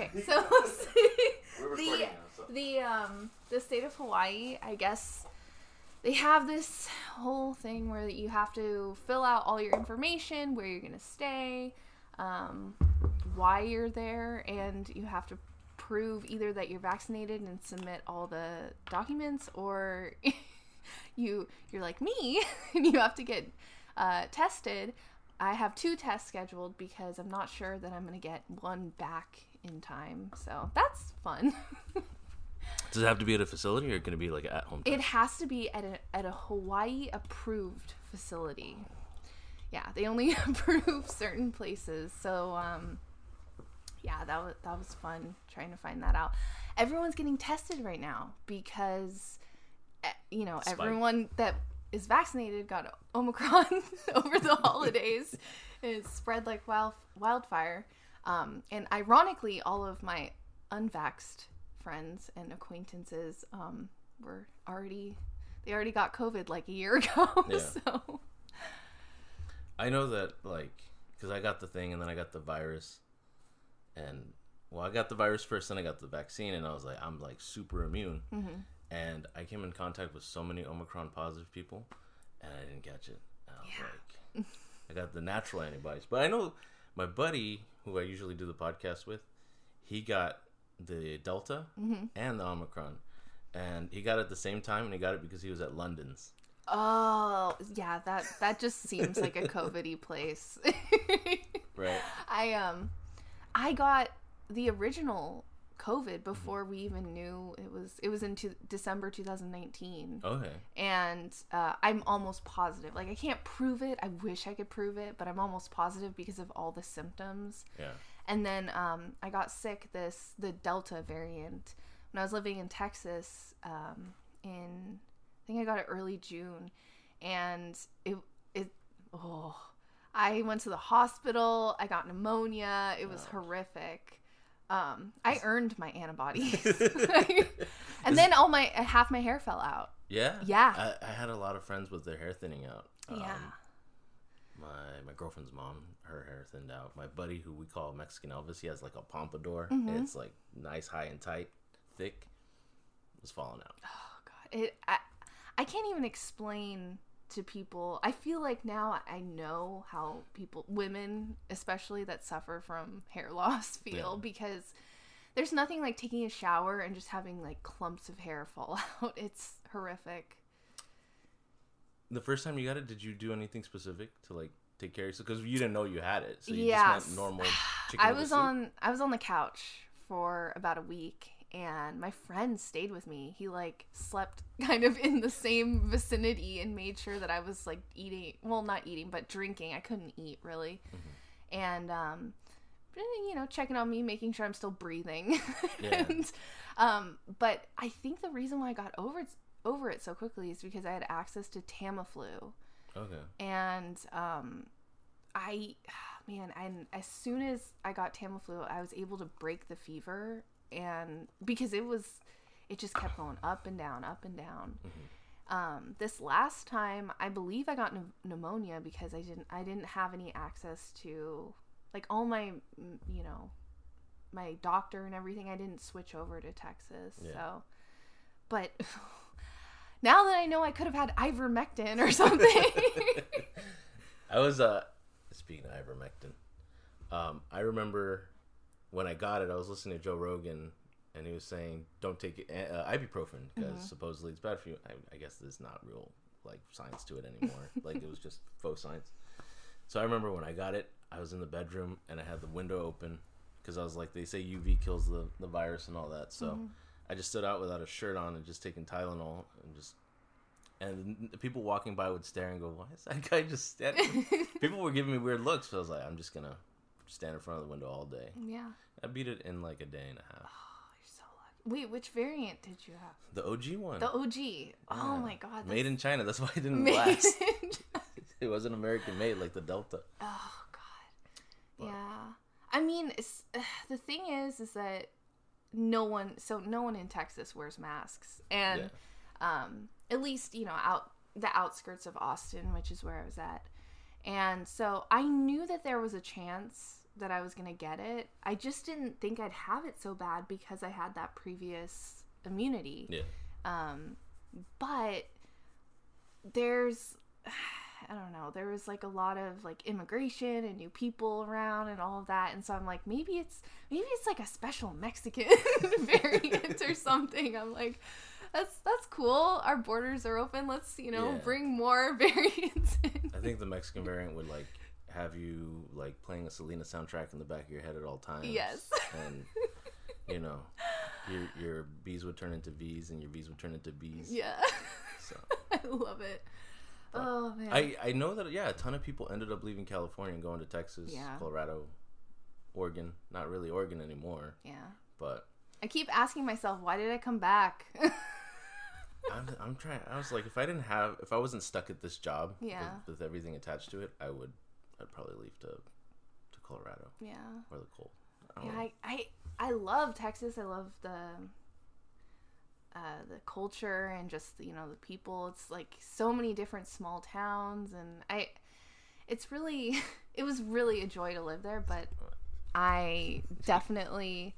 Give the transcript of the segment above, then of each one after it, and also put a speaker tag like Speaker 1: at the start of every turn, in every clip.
Speaker 1: Okay, so the
Speaker 2: now, so.
Speaker 1: the um the state of Hawaii, I guess they have this whole thing where you have to fill out all your information, where you're gonna stay, um, why you're there, and you have to prove either that you're vaccinated and submit all the documents, or you you're like me and you have to get uh, tested. I have two tests scheduled because I'm not sure that I'm gonna get one back in time. So that's fun.
Speaker 3: Does it have to be at a facility or can it be like at home?
Speaker 1: It has to be at a at a Hawaii approved facility. Yeah, they only approve certain places. So um yeah, that was that was fun trying to find that out. Everyone's getting tested right now because eh, you know,
Speaker 3: Spike.
Speaker 1: everyone that is vaccinated got Omicron over the holidays. It spread like wild, wildfire. Um, and ironically, all of my unvaxxed friends and acquaintances um, were already they already got COVID like a year ago.
Speaker 3: Yeah.
Speaker 1: So
Speaker 3: I know that like because I got the thing and then I got the virus, and well, I got the virus first, then I got the vaccine, and I was like, I'm like super immune,
Speaker 1: Mm-hmm.
Speaker 3: and I came in contact with so many Omicron positive people, and I didn't catch it. And I was
Speaker 1: Yeah.
Speaker 3: like, I got the natural antibodies, but I know my buddy who I usually do the podcast with, he got the Delta
Speaker 1: Mm-hmm.
Speaker 3: and the Omicron. And he got it at the same time, and he got it because he was at London's.
Speaker 1: oh yeah, that that just seems like a COVIDy place.
Speaker 3: Right.
Speaker 1: I um I got the original COVID before we even knew it was it was in two, December 2019.
Speaker 3: Okay.
Speaker 1: and uh, I'm almost positive. Like I can't prove it. I wish I could prove it, but I'm almost positive because of all the symptoms.
Speaker 3: Yeah.
Speaker 1: And then um, I got sick this the Delta variant when I was living in Texas. Um, in I think I got it early June, and it it oh I went to the hospital. I got pneumonia. It was horrific. Um, I earned my antibodies, and then all my half my hair fell out.
Speaker 3: Yeah.
Speaker 1: Yeah.
Speaker 3: I, I had a lot of friends with their hair thinning out. Um,
Speaker 1: Yeah.
Speaker 3: My my girlfriend's mom, her hair thinned out. My buddy, who we call Mexican Elvis, he has like a pompadour.
Speaker 1: Mm-hmm.
Speaker 3: It's like nice, high and tight, thick. Was falling out.
Speaker 1: Oh god, it I, I can't even explain to people. I feel like now I know how people, women especially that suffer from hair loss, feel
Speaker 3: Yeah.
Speaker 1: because there's nothing like taking a shower and just having like clumps of hair fall out. It's horrific.
Speaker 3: The first time you got it, did you do anything specific to like take care of yourself? Because you didn't know you had it, so you
Speaker 1: Yes.
Speaker 3: just went normal.
Speaker 1: I was on I was on the couch for about a week and my friend stayed with me. He like slept kind of in the same vicinity and made sure that I was like eating well not eating but drinking. I couldn't eat really. And um you know, checking on me, making sure I'm still breathing.
Speaker 3: Yeah.
Speaker 1: and um but I think the reason why I got over it over it so quickly is because I had access to Tamiflu
Speaker 3: Okay.
Speaker 1: and um i man and as soon as i got tamiflu i was able to break the fever and because it was it just kept going up and down up and down um this last time i believe i got pneu- pneumonia because i didn't i didn't have any access to like all my you know my doctor and everything i didn't switch over to texas
Speaker 3: Yeah.
Speaker 1: so but now that i know i could have had ivermectin or something
Speaker 3: I was uh speaking of ivermectin. Um, I remember when I got it, I was listening to Joe Rogan, and he was saying, "Don't take uh, ibuprofen because supposedly it's bad for you." I, I guess there's not real like science to it anymore. like it was just faux science. So I remember when I got it, I was in the bedroom and I had the window open because I was like, they say UV kills the the virus and all that. So I just stood out without a shirt on and just taking Tylenol and just and the people walking by would stare and go, "Why is that guy just standing?" people were giving me weird looks, so I was like, "I'm just gonna stand in front of the window all day."
Speaker 1: yeah
Speaker 3: I beat it in like a day and a half.
Speaker 1: Oh, you're so lucky. Wait, which variant did you have?
Speaker 3: The OG one,
Speaker 1: The OG. Oh my god.
Speaker 3: made in China. That's why it didn't
Speaker 1: made
Speaker 3: last. It wasn't American made like the Delta.
Speaker 1: oh god. Yeah. I mean, it's, the thing is, is that no one, so no one in Texas wears masks, and um, at least you know out the outskirts of Austin, which is where I was at, and so I knew that there was a chance that I was gonna get it. I just didn't think I'd have it so bad because I had that previous immunity.
Speaker 3: Yeah.
Speaker 1: Um, but there's, I don't know, there was like a lot of like immigration and new people around and all of that, and so I'm like, maybe it's maybe it's like a special Mexican variant or something. I'm like. That's that's cool. Our borders are open. Let's you know
Speaker 3: Yeah.
Speaker 1: bring more variants in.
Speaker 3: I think the Mexican variant would like have you like playing a Selena soundtrack in the back of your head at all times.
Speaker 1: Yes.
Speaker 3: And you know, your your B's would turn into V's and your V's would turn into B's.
Speaker 1: Yeah,
Speaker 3: So
Speaker 1: I love it. Oh man.
Speaker 3: I I know that yeah, a ton of people ended up leaving California and going to Texas,
Speaker 1: Yeah.
Speaker 3: Colorado, Oregon. Not really Oregon anymore,
Speaker 1: yeah.
Speaker 3: but
Speaker 1: I keep asking myself, why did I come back?
Speaker 3: I'm I'm trying. I was like, if I didn't have, if I wasn't stuck at this job,
Speaker 1: Yeah.
Speaker 3: with, with everything attached to it, I would, I'd probably leave to to Colorado
Speaker 1: yeah.
Speaker 3: or the cold. I
Speaker 1: Yeah,
Speaker 3: know.
Speaker 1: I, I I love Texas. I love the uh, the culture and just you know the people. It's like so many different small towns, and I it's really it was really a joy to live there. But I definitely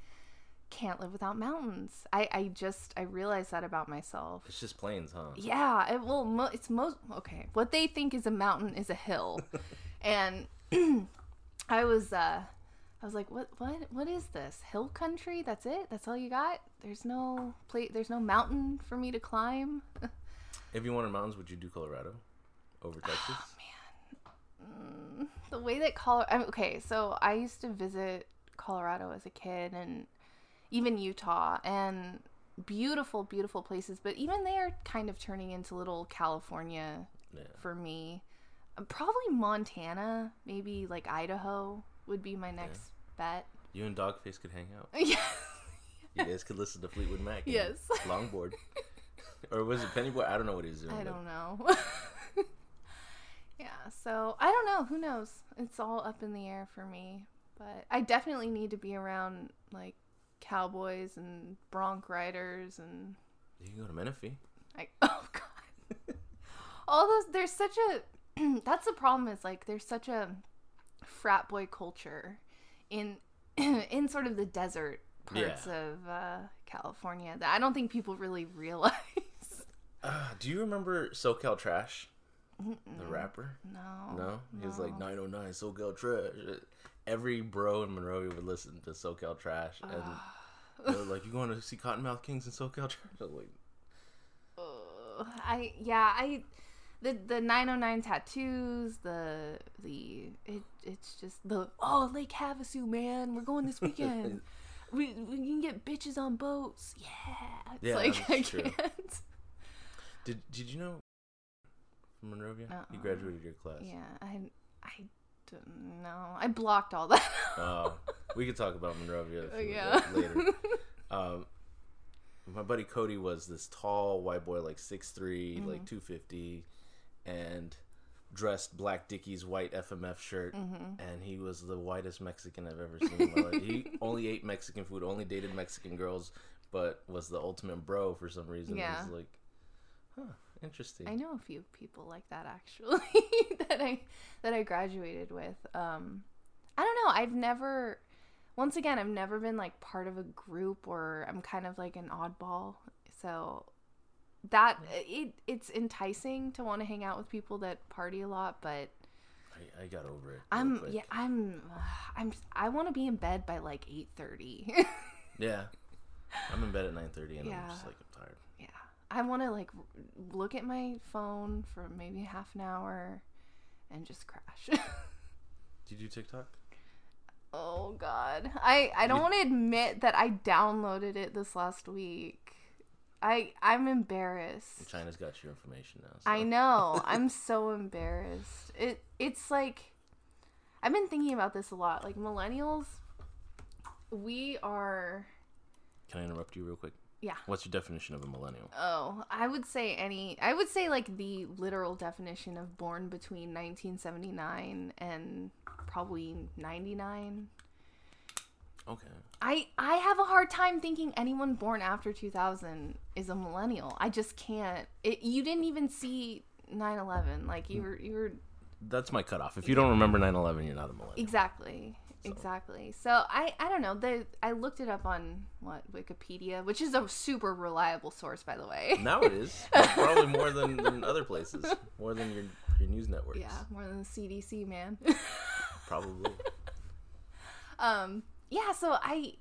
Speaker 1: can't live without mountains. I I just I realized that about myself.
Speaker 3: It's just plains, huh?
Speaker 1: Yeah, it, well, mo- it's most okay. What they think is a mountain is a hill, and I was, uh, I was like, what, what, what is this hill country? That's it? That's all you got? There's no plate There's no mountain for me to climb.
Speaker 3: If you wanted mountains, would you do Colorado over Texas? Oh, man.
Speaker 1: Mm, the way that Colorado. Okay, so I used to visit Colorado as a kid, and even Utah, and beautiful, beautiful places. But even they are kind of turning into little California
Speaker 3: yeah.
Speaker 1: for me. Probably Montana, maybe like Idaho would be my next bet.
Speaker 3: You and Dogface could hang out.
Speaker 1: yeah.
Speaker 3: You guys could listen to Fleetwood Mac.
Speaker 1: Yes.
Speaker 3: Longboard. or was it Pennyboard? I don't know what he's doing.
Speaker 1: I don't know. yeah, so I don't know. Who knows? It's all up in the air for me. But I definitely need to be around like cowboys and bronc riders and
Speaker 3: You can go to Menifee.
Speaker 1: like oh god. all those there's such a that's the problem is like there's such a frat boy culture in in sort of the desert parts
Speaker 3: Yeah.
Speaker 1: of uh, California that I don't think people really realize.
Speaker 3: Uh, do you remember SoCal Trash? The rapper?
Speaker 1: no.
Speaker 3: No? He was like 909 SoCal Trash. Every bro in Monrovia would listen to SoCal Trash. And they were like, You going to see Kottonmouth Kings in SoCal Trash? I was like,
Speaker 1: I yeah I the the 909 tattoos the the it it's just the oh Lake Havasu man we're going this weekend we we can get bitches on boats yeah it's
Speaker 3: Yeah,
Speaker 1: like I
Speaker 3: true.
Speaker 1: can't
Speaker 3: Did, did you know from Monrovia? You
Speaker 1: Uh-uh.
Speaker 3: graduated your class.
Speaker 1: yeah I I don't know I blocked all that
Speaker 3: Oh, we could talk about Monrovia you
Speaker 1: yeah
Speaker 3: later. Um, my buddy Cody was this tall white boy, like 6'3",
Speaker 1: Mm-hmm.
Speaker 3: like 250, and dressed black Dickies white FMF shirt.
Speaker 1: Mm-hmm.
Speaker 3: And he was the whitest Mexican I've ever seen in my life. He only ate Mexican food, only dated Mexican girls, but was the ultimate bro for some reason.
Speaker 1: Yeah.
Speaker 3: Like, huh, interesting.
Speaker 1: I know a few people like that actually that I that I graduated with. Um I don't know, I've never once again, I've never been like part of a group or I'm kind of like an oddball. So that mm. it it's enticing to want to hang out with people that party a lot, but
Speaker 3: I, I got over it.
Speaker 1: I'm
Speaker 3: quick.
Speaker 1: yeah, I'm I'm I want to be in bed by like 8:30.
Speaker 3: Yeah. I'm in bed at 9.30 and
Speaker 1: Yeah.
Speaker 3: I'm just like, I'm tired.
Speaker 1: yeah. I want to like look at my phone for maybe half an hour and just crash.
Speaker 3: Did you do TikTok?
Speaker 1: Oh god. I I don't want to admit that I downloaded it this last week. I I'm embarrassed.
Speaker 3: China's got your information now. So.
Speaker 1: I know. I'm so embarrassed. It it's like I've been thinking about this a lot. Like millennials we are
Speaker 3: Can I interrupt you real quick?
Speaker 1: yeah.
Speaker 3: What's your definition of a millennial?
Speaker 1: Oh, I would say any I would say like the literal definition of born between 1979 and probably 99.
Speaker 3: Okay.
Speaker 1: I I have a hard time thinking anyone born after 2000 is a millennial. I just can't. It, you didn't even see 9/11. Like you were you were
Speaker 3: That's my cutoff. If you don't remember 9/11, you're not a millennial.
Speaker 1: exactly.
Speaker 3: So.
Speaker 1: Exactly. So I I don't know. The I looked it up on what Wikipedia, which is a super reliable source, by the way.
Speaker 3: Now it is probably more than, than other places, more than your your news networks.
Speaker 1: Yeah, more than the CDC, man.
Speaker 3: probably.
Speaker 1: um. Yeah. So I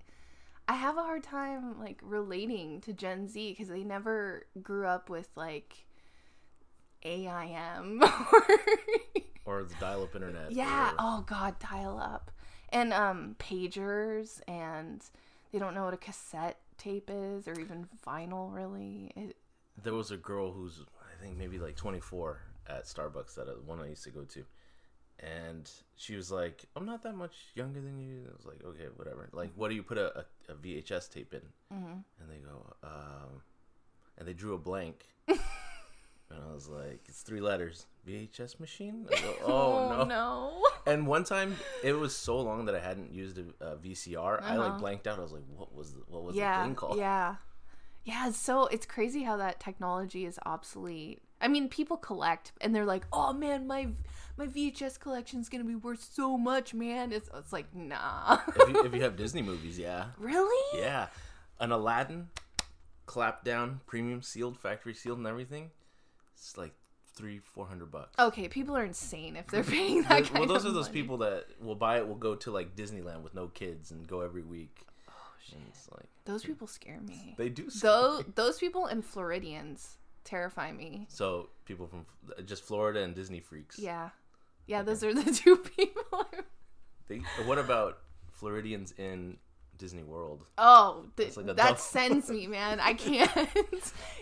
Speaker 1: I have a hard time like relating to Gen Z because they never grew up with like AIM or
Speaker 3: or the dial-up internet.
Speaker 1: yeah.
Speaker 3: or-
Speaker 1: Oh God, dial up and um pagers and they don't know what a cassette tape is or even vinyl really. It,
Speaker 3: there was a girl who's I think maybe like 24 at Starbucks that uh, one I used to go to, and she was like, "I'm not that much younger than you." I was like, "Okay, whatever." Like, what do you put a, a, a VHS tape in?
Speaker 1: mm-hmm.
Speaker 3: And they go, um, and they drew a blank, and I was like, "It's three letters, VHS machine." I go, oh, no.
Speaker 1: no.
Speaker 3: And one time, it was so long that I hadn't used a, a VCR. I
Speaker 1: Uh-huh.
Speaker 3: like blanked out. I was like, "What was the, what was
Speaker 1: yeah,
Speaker 3: the thing called?"
Speaker 1: Yeah. Yeah, it's so it's crazy how that technology is obsolete. I mean, people collect and they're like, "Oh man, my my VHS collection's going to be worth so much, man." It's it's like, "Nah."
Speaker 3: if, you, if you have Disney movies, yeah,
Speaker 1: really?
Speaker 3: yeah, an Aladdin, clapped down, premium sealed, factory sealed, and everything. It's like three, four hundred bucks.
Speaker 1: Okay, people are insane if they're paying that
Speaker 3: Th-
Speaker 1: kind
Speaker 3: well, those
Speaker 1: of
Speaker 3: are those
Speaker 1: money.
Speaker 3: people that will buy it. Will go to like Disneyland with no kids and go every week.
Speaker 1: Oh shit.
Speaker 3: Like
Speaker 1: Those people scare me.
Speaker 3: they do.
Speaker 1: Those those people and Floridians terrify me.
Speaker 3: So people from just Florida and Disney freaks.
Speaker 1: Yeah. Yeah, those are the two people.
Speaker 3: They, what about Floridians in Disney World?
Speaker 1: Oh, th-
Speaker 3: like
Speaker 1: that sends me, man. I can't.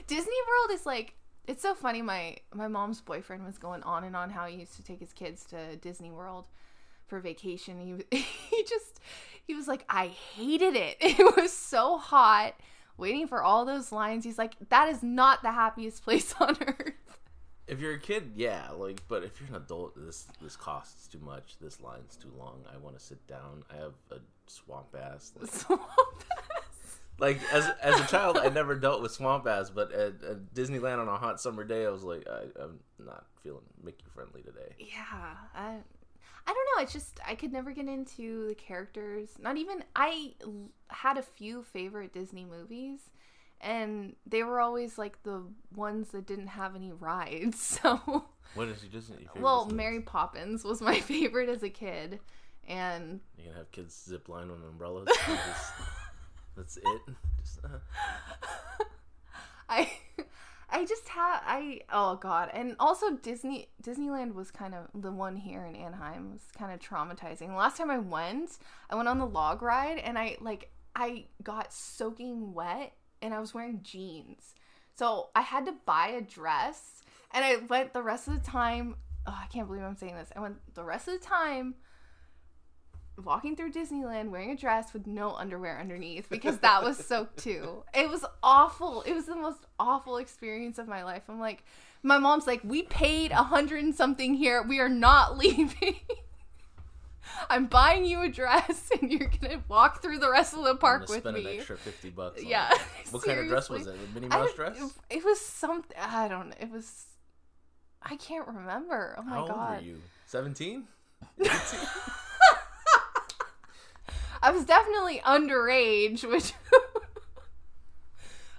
Speaker 1: Disney World is like it's so funny. My my mom's boyfriend was going on and on how he used to take his kids to Disney World for vacation. He he just he was like, I hated it. It was so hot. Waiting for all those lines. He's like, that is not the happiest place on earth.
Speaker 3: If you're a kid, yeah, like, but if you're an adult, this this costs too much. This line's too long. I want to sit down. I have a swamp ass. Like,
Speaker 1: Swamp ass.
Speaker 3: like as as a child, I never dealt with swamp ass, but at, at Disneyland on a hot summer day, I was like, I, I'm not feeling Mickey friendly today.
Speaker 1: yeah I, I don't know it's just i could never get into the characters not even i l- had a few favorite disney movies and they were always like the ones that didn't have any rides so
Speaker 3: What is your Disney? your
Speaker 1: well
Speaker 3: Disney
Speaker 1: mary poppins was my favorite as a kid and
Speaker 3: You can have kids zip line on umbrellas. just- that's it. Just, uh,
Speaker 1: I I just had I oh god and also Disney Disneyland was kind of the one here in Anaheim was kind of traumatizing. Last time I went, I went on the log ride and I like I got soaking wet and I was wearing jeans. So I had to buy a dress and I went the rest of the time oh, I can't believe I'm saying this. I went the rest of the time walking through Disneyland wearing a dress with no underwear underneath because that was soaked too. It was awful. It was the most awful experience of my life. I'm like, my mom's like, we paid a hundred and something here. We are not leaving. I'm buying you a dress and you're gonna walk through the rest of the park with
Speaker 3: spend
Speaker 1: me.
Speaker 3: an extra fifty bucks.
Speaker 1: Yeah.
Speaker 3: What kind of dress was it? A Minnie Mouse dress?
Speaker 1: It, was something. I don't know. It was. I can't remember. Oh my god.
Speaker 3: How old were you? Seventeen.
Speaker 1: I was definitely underage, which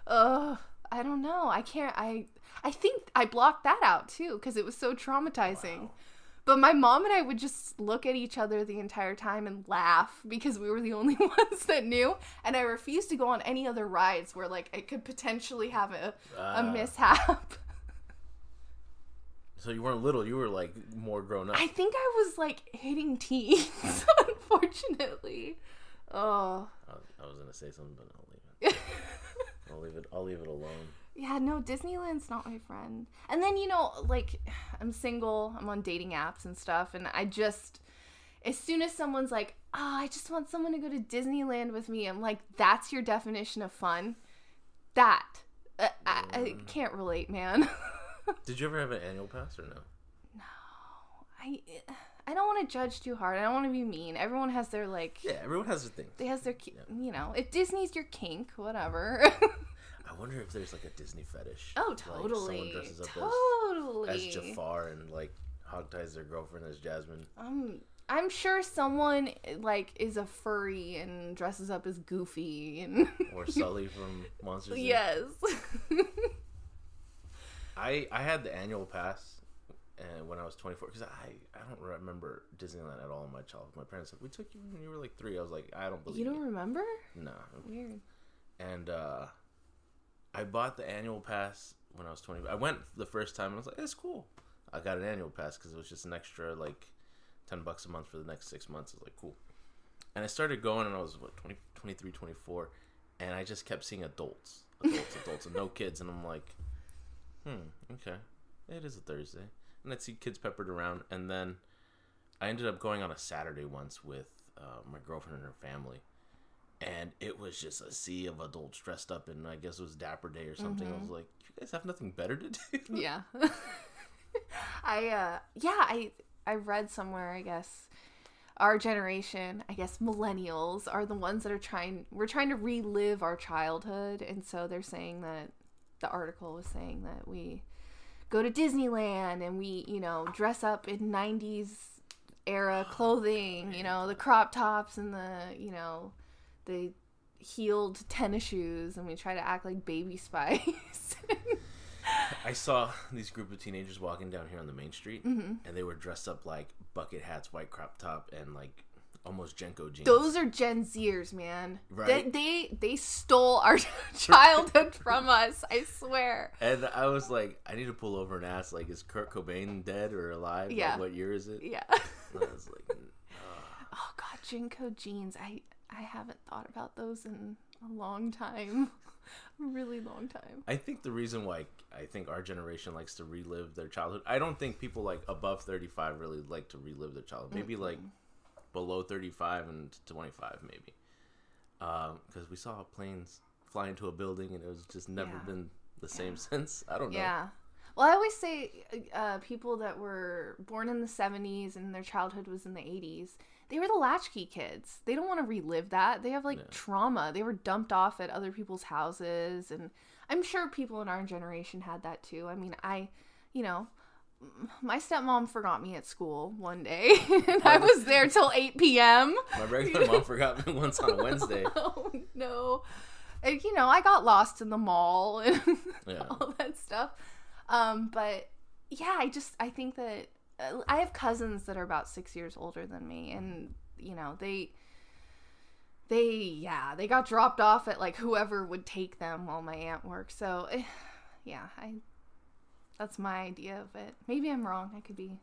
Speaker 1: Ugh, I don't know. I can't I I think I blocked that out too cuz it was so traumatizing.
Speaker 3: Wow.
Speaker 1: But my mom and I would just look at each other the entire time and laugh because we were the only ones that knew and I refused to go on any other rides where like I could potentially have a a
Speaker 3: Ah.
Speaker 1: mishap.
Speaker 3: So you weren't little. You were like more grown up.
Speaker 1: I think I was like hitting teens unfortunately. Oh.
Speaker 3: I was, I was gonna say something, but I'll leave it. I'll leave it. I'll leave it alone.
Speaker 1: Yeah, no, Disneyland's not my friend. And then, you know, like, I'm single, I'm on dating apps and stuff, and I just, as soon as someone's like, oh, I just want someone to go to Disneyland with me, I'm like, that's your definition of fun? That. Uh, I, I
Speaker 3: Mm.
Speaker 1: can't relate, man.
Speaker 3: Did you ever have an annual pass or no?
Speaker 1: No, I. I don't want to judge too hard. I don't want to be mean. Everyone has their like,
Speaker 3: Yeah, everyone has their thing.
Speaker 1: they has their,
Speaker 3: Yeah.
Speaker 1: you know, if Disney's your kink, whatever.
Speaker 3: I wonder if there's like a Disney fetish.
Speaker 1: oh,
Speaker 3: Like,
Speaker 1: totally,
Speaker 3: someone dresses up
Speaker 1: totally.
Speaker 3: as, as Jafar and like hog ties their girlfriend as Jasmine.
Speaker 1: Um, I'm sure someone like is a furry and dresses up as Goofy and
Speaker 3: Or Sully from Monsters.
Speaker 1: Yes.
Speaker 3: I I had the annual pass, and when I was 24, because I I don't remember Disneyland at all in my childhood. My parents said we took you when you were like three. I was like, I don't believe
Speaker 1: you don't remember?
Speaker 3: No.
Speaker 1: Weird.
Speaker 3: And uh, I bought the annual pass when I was 20. I went the first time and I was like, it's cool. I got an annual pass because it was just an extra like 10 bucks a month for the next six months. I was like, cool. And I started going and I was what 20, 23, 24, and I just kept seeing adults, adults, adults, and no kids. And I'm like, hmm, okay, it is a Thursday, and I'd see kids peppered around. And then I ended up going on a Saturday once with uh, my girlfriend and her family, and it was just a sea of adults dressed up in I guess it was Dapper Day or something. I was like, you guys have nothing better to do.
Speaker 1: Yeah. I uh yeah, I I read somewhere, I guess our generation, I guess millennials are the ones that are trying we're trying to relive our childhood and so they're saying that the article was saying that we go to Disneyland and we, you know, dress up in 90s era clothing, you know, the crop tops and the, you know, the heeled tennis shoes and we try to act like Baby Spice.
Speaker 3: I saw these group of teenagers walking down here on the main street,
Speaker 1: Mm-hmm.
Speaker 3: and they were dressed up like bucket hats, white crop top, and like almost JNCO jeans.
Speaker 1: Those are Gen Zers, man.
Speaker 3: Right?
Speaker 1: They, they they stole our childhood from us. I swear.
Speaker 3: and I was like, I need to pull over and ask, like, is Kurt Cobain dead or alive? Like,
Speaker 1: Yeah.
Speaker 3: what year is it?
Speaker 1: Yeah.
Speaker 3: And I was like,
Speaker 1: Oh God, JNCO jeans. I I haven't thought about those in a long time. a really long time.
Speaker 3: I think the reason why I think our generation likes to relive their childhood, I don't think people like above 35 really like to relive their childhood. Maybe like below 35 and 25, maybe. Because we saw planes fly into a building and it was just never
Speaker 1: Yeah.
Speaker 3: been the same since. I don't know.
Speaker 1: Yeah. Well, I always say uh, people that were born in the 70s and their childhood was in the 80s, they were the latchkey kids. They don't want to relive that. They have like
Speaker 3: Yeah.
Speaker 1: trauma. They were dumped off at other people's houses. And I'm sure people in our generation had that too. I mean, I, you know, my stepmom forgot me at school one day and I was there till 8 p.m.
Speaker 3: My regular mom forgot me once on a Wednesday.
Speaker 1: Oh no. And, you know, I got lost in the mall and
Speaker 3: Yeah.
Speaker 1: all that stuff. Um, but yeah, I just I think that uh, I have cousins that are about six years older than me, and you know they they yeah they got dropped off at like whoever would take them while my aunt worked. So eh, yeah, I that's my idea of it. Maybe I'm wrong. I could be.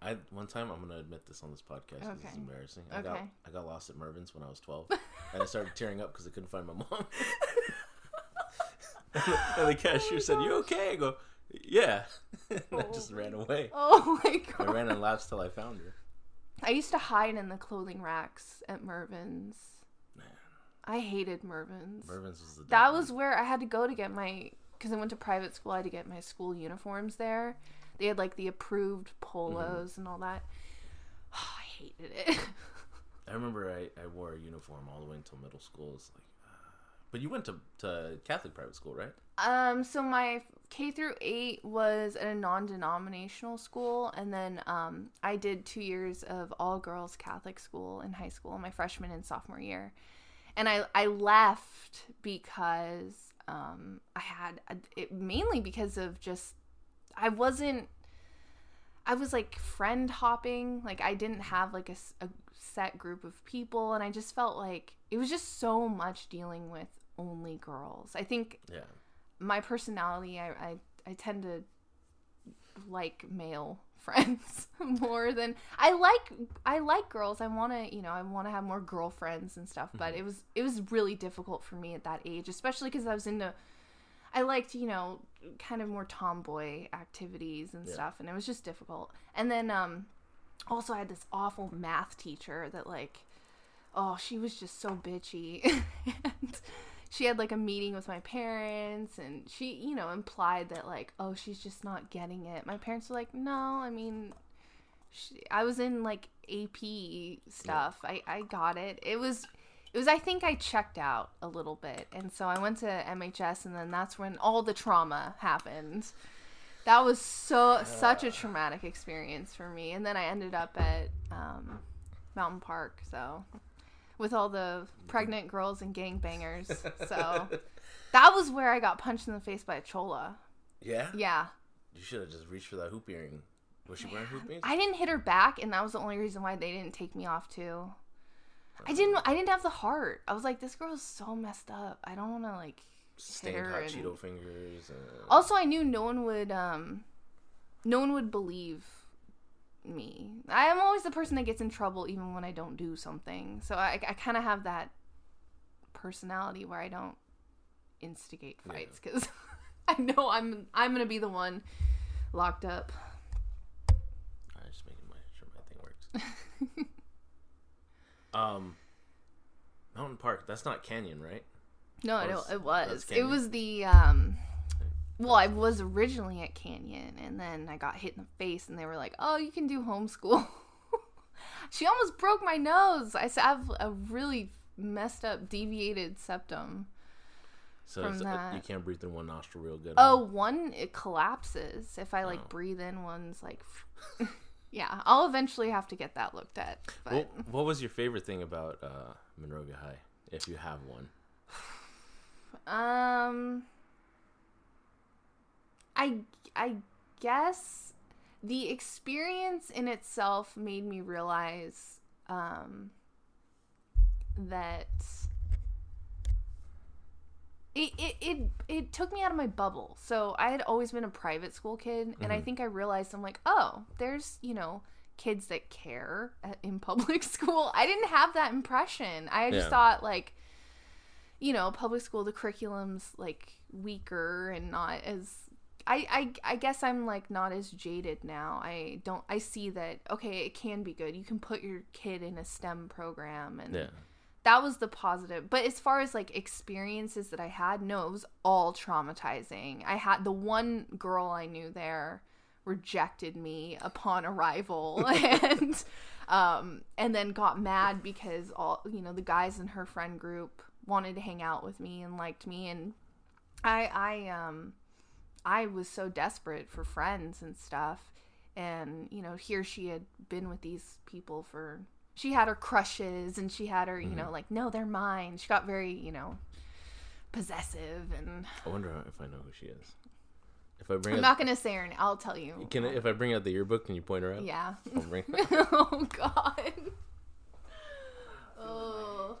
Speaker 3: I one time I'm gonna admit this on this podcast. 'cause It's
Speaker 1: Okay.
Speaker 3: embarrassing. I got
Speaker 1: Okay.
Speaker 3: I got lost at Mervyn's when I was 12, and I started tearing up because I couldn't find my mom. and the cashier oh said, "You okay?" I go, "Yeah." and I just ran away.
Speaker 1: Oh my god!
Speaker 3: Oh I ran and laps till I found her.
Speaker 1: I used to hide in the clothing racks at Mervyn's.
Speaker 3: Man,
Speaker 1: I hated Mervyn's.
Speaker 3: Mervyn's was the
Speaker 1: that was where I had to go to get my because I went to private school. I had to get my school uniforms there. They had like the approved polos and all that. I hated it.
Speaker 3: I remember I, I wore a uniform all the way until middle school. It's like, uh, but you went to to Catholic private school, right?
Speaker 1: um, so my K through eight was at a non-denominational school, and then um, I did two years of all girls Catholic school in high school, my freshman and sophomore year, and I I left because um, I had it mainly because of just I wasn't I was like friend hopping. Like I didn't have like a set group of people and I just felt like it was just so much dealing with only girls. I think
Speaker 3: Yeah.
Speaker 1: my personality I I, I tend to like male friends more than I like I like girls. I want to, you know, I want to have more girlfriends and stuff, but it was it was really difficult for me at that age, especially cuz I was into I liked, you know, kind of more tomboy activities and
Speaker 3: Yeah.
Speaker 1: stuff and it was just difficult. And then um also I had this awful math teacher that like oh, she was just so bitchy. and she had like a meeting with my parents and she, you know, implied that like, oh, she's just not getting it. My parents were like, no, I mean, she, I was in like AP stuff. I, I got it. It was, it was, I think I checked out a little bit. And so I went to MHS and then that's when all the trauma happened. that was so such a traumatic experience for me. And then I ended up at um, Mountain Park, so with all the pregnant girls and gangbangers. So that was where I got punched in the face by a chola.
Speaker 3: Yeah.
Speaker 1: Yeah.
Speaker 3: You should have just reached for that hoop earring. Was she wearing hoop earrings?
Speaker 1: I didn't hit her back, and that was the only reason why they didn't take me off too. I didn't. I didn't have the heart. I was like, this girl's so messed up. I don't want to like.
Speaker 3: Stained
Speaker 1: her
Speaker 3: hot
Speaker 1: and-
Speaker 3: Cheeto fingers. And...
Speaker 1: Also, I knew no one would. Um, no one would believe me. I am always the person that gets in trouble even when I don't do something. So I, I kind of have that personality where I don't instigate fights because I know I'm I'm gonna be the one locked up.
Speaker 3: I'm just making my, sure my thing works. um, Mountain Park. That's not Canyon, right?
Speaker 1: No,
Speaker 3: Oh,
Speaker 1: it, it was. It was the um. Well, I was originally at Canyon, and then I got hit in the face, and they were like, "Oh, you can do homeschool." she almost broke my nose. I have a really messed up, deviated septum.
Speaker 3: So
Speaker 1: From
Speaker 3: uh, you can't breathe through one nostril real good.
Speaker 1: Oh,
Speaker 3: huh?
Speaker 1: one it collapses if I like
Speaker 3: Oh.
Speaker 1: breathe in. One's like, yeah. I'll eventually have to get that looked at. But
Speaker 3: What, what was your favorite thing about uh, Monrovia High, if you have one?
Speaker 1: Um, I I guess the experience in itself made me realize um that it, it, it, it took me out of my bubble. So I had always been a private school kid, and I think I realized I'm like, oh, there's, you know, kids that care in public school. I didn't have that impression. I just
Speaker 3: Yeah.
Speaker 1: thought, like, you know, public school, the curriculum's like weaker and not as. I, I, I guess I'm like not as jaded now. I don't. I see that okay, it can be good. You can put your kid in a STEM program, and
Speaker 3: Yeah.
Speaker 1: that was the positive. But as far as like experiences that I had, no, it was all traumatizing. I had the one girl I knew there rejected me upon arrival and um and then got mad because all you know the guys in her friend group wanted to hang out with me and liked me and I I um I was so desperate for friends and stuff and you know here she had been with these people for she had her crushes and she had her you mm-hmm. know like no they're mine she got very you know possessive and
Speaker 3: I wonder if I know who she is. If I bring
Speaker 1: i'm
Speaker 3: out,
Speaker 1: not gonna say her name i'll tell you
Speaker 3: can I, if I bring out the yearbook, can you point her out?
Speaker 1: yeah
Speaker 3: I'll bring.
Speaker 1: oh god oh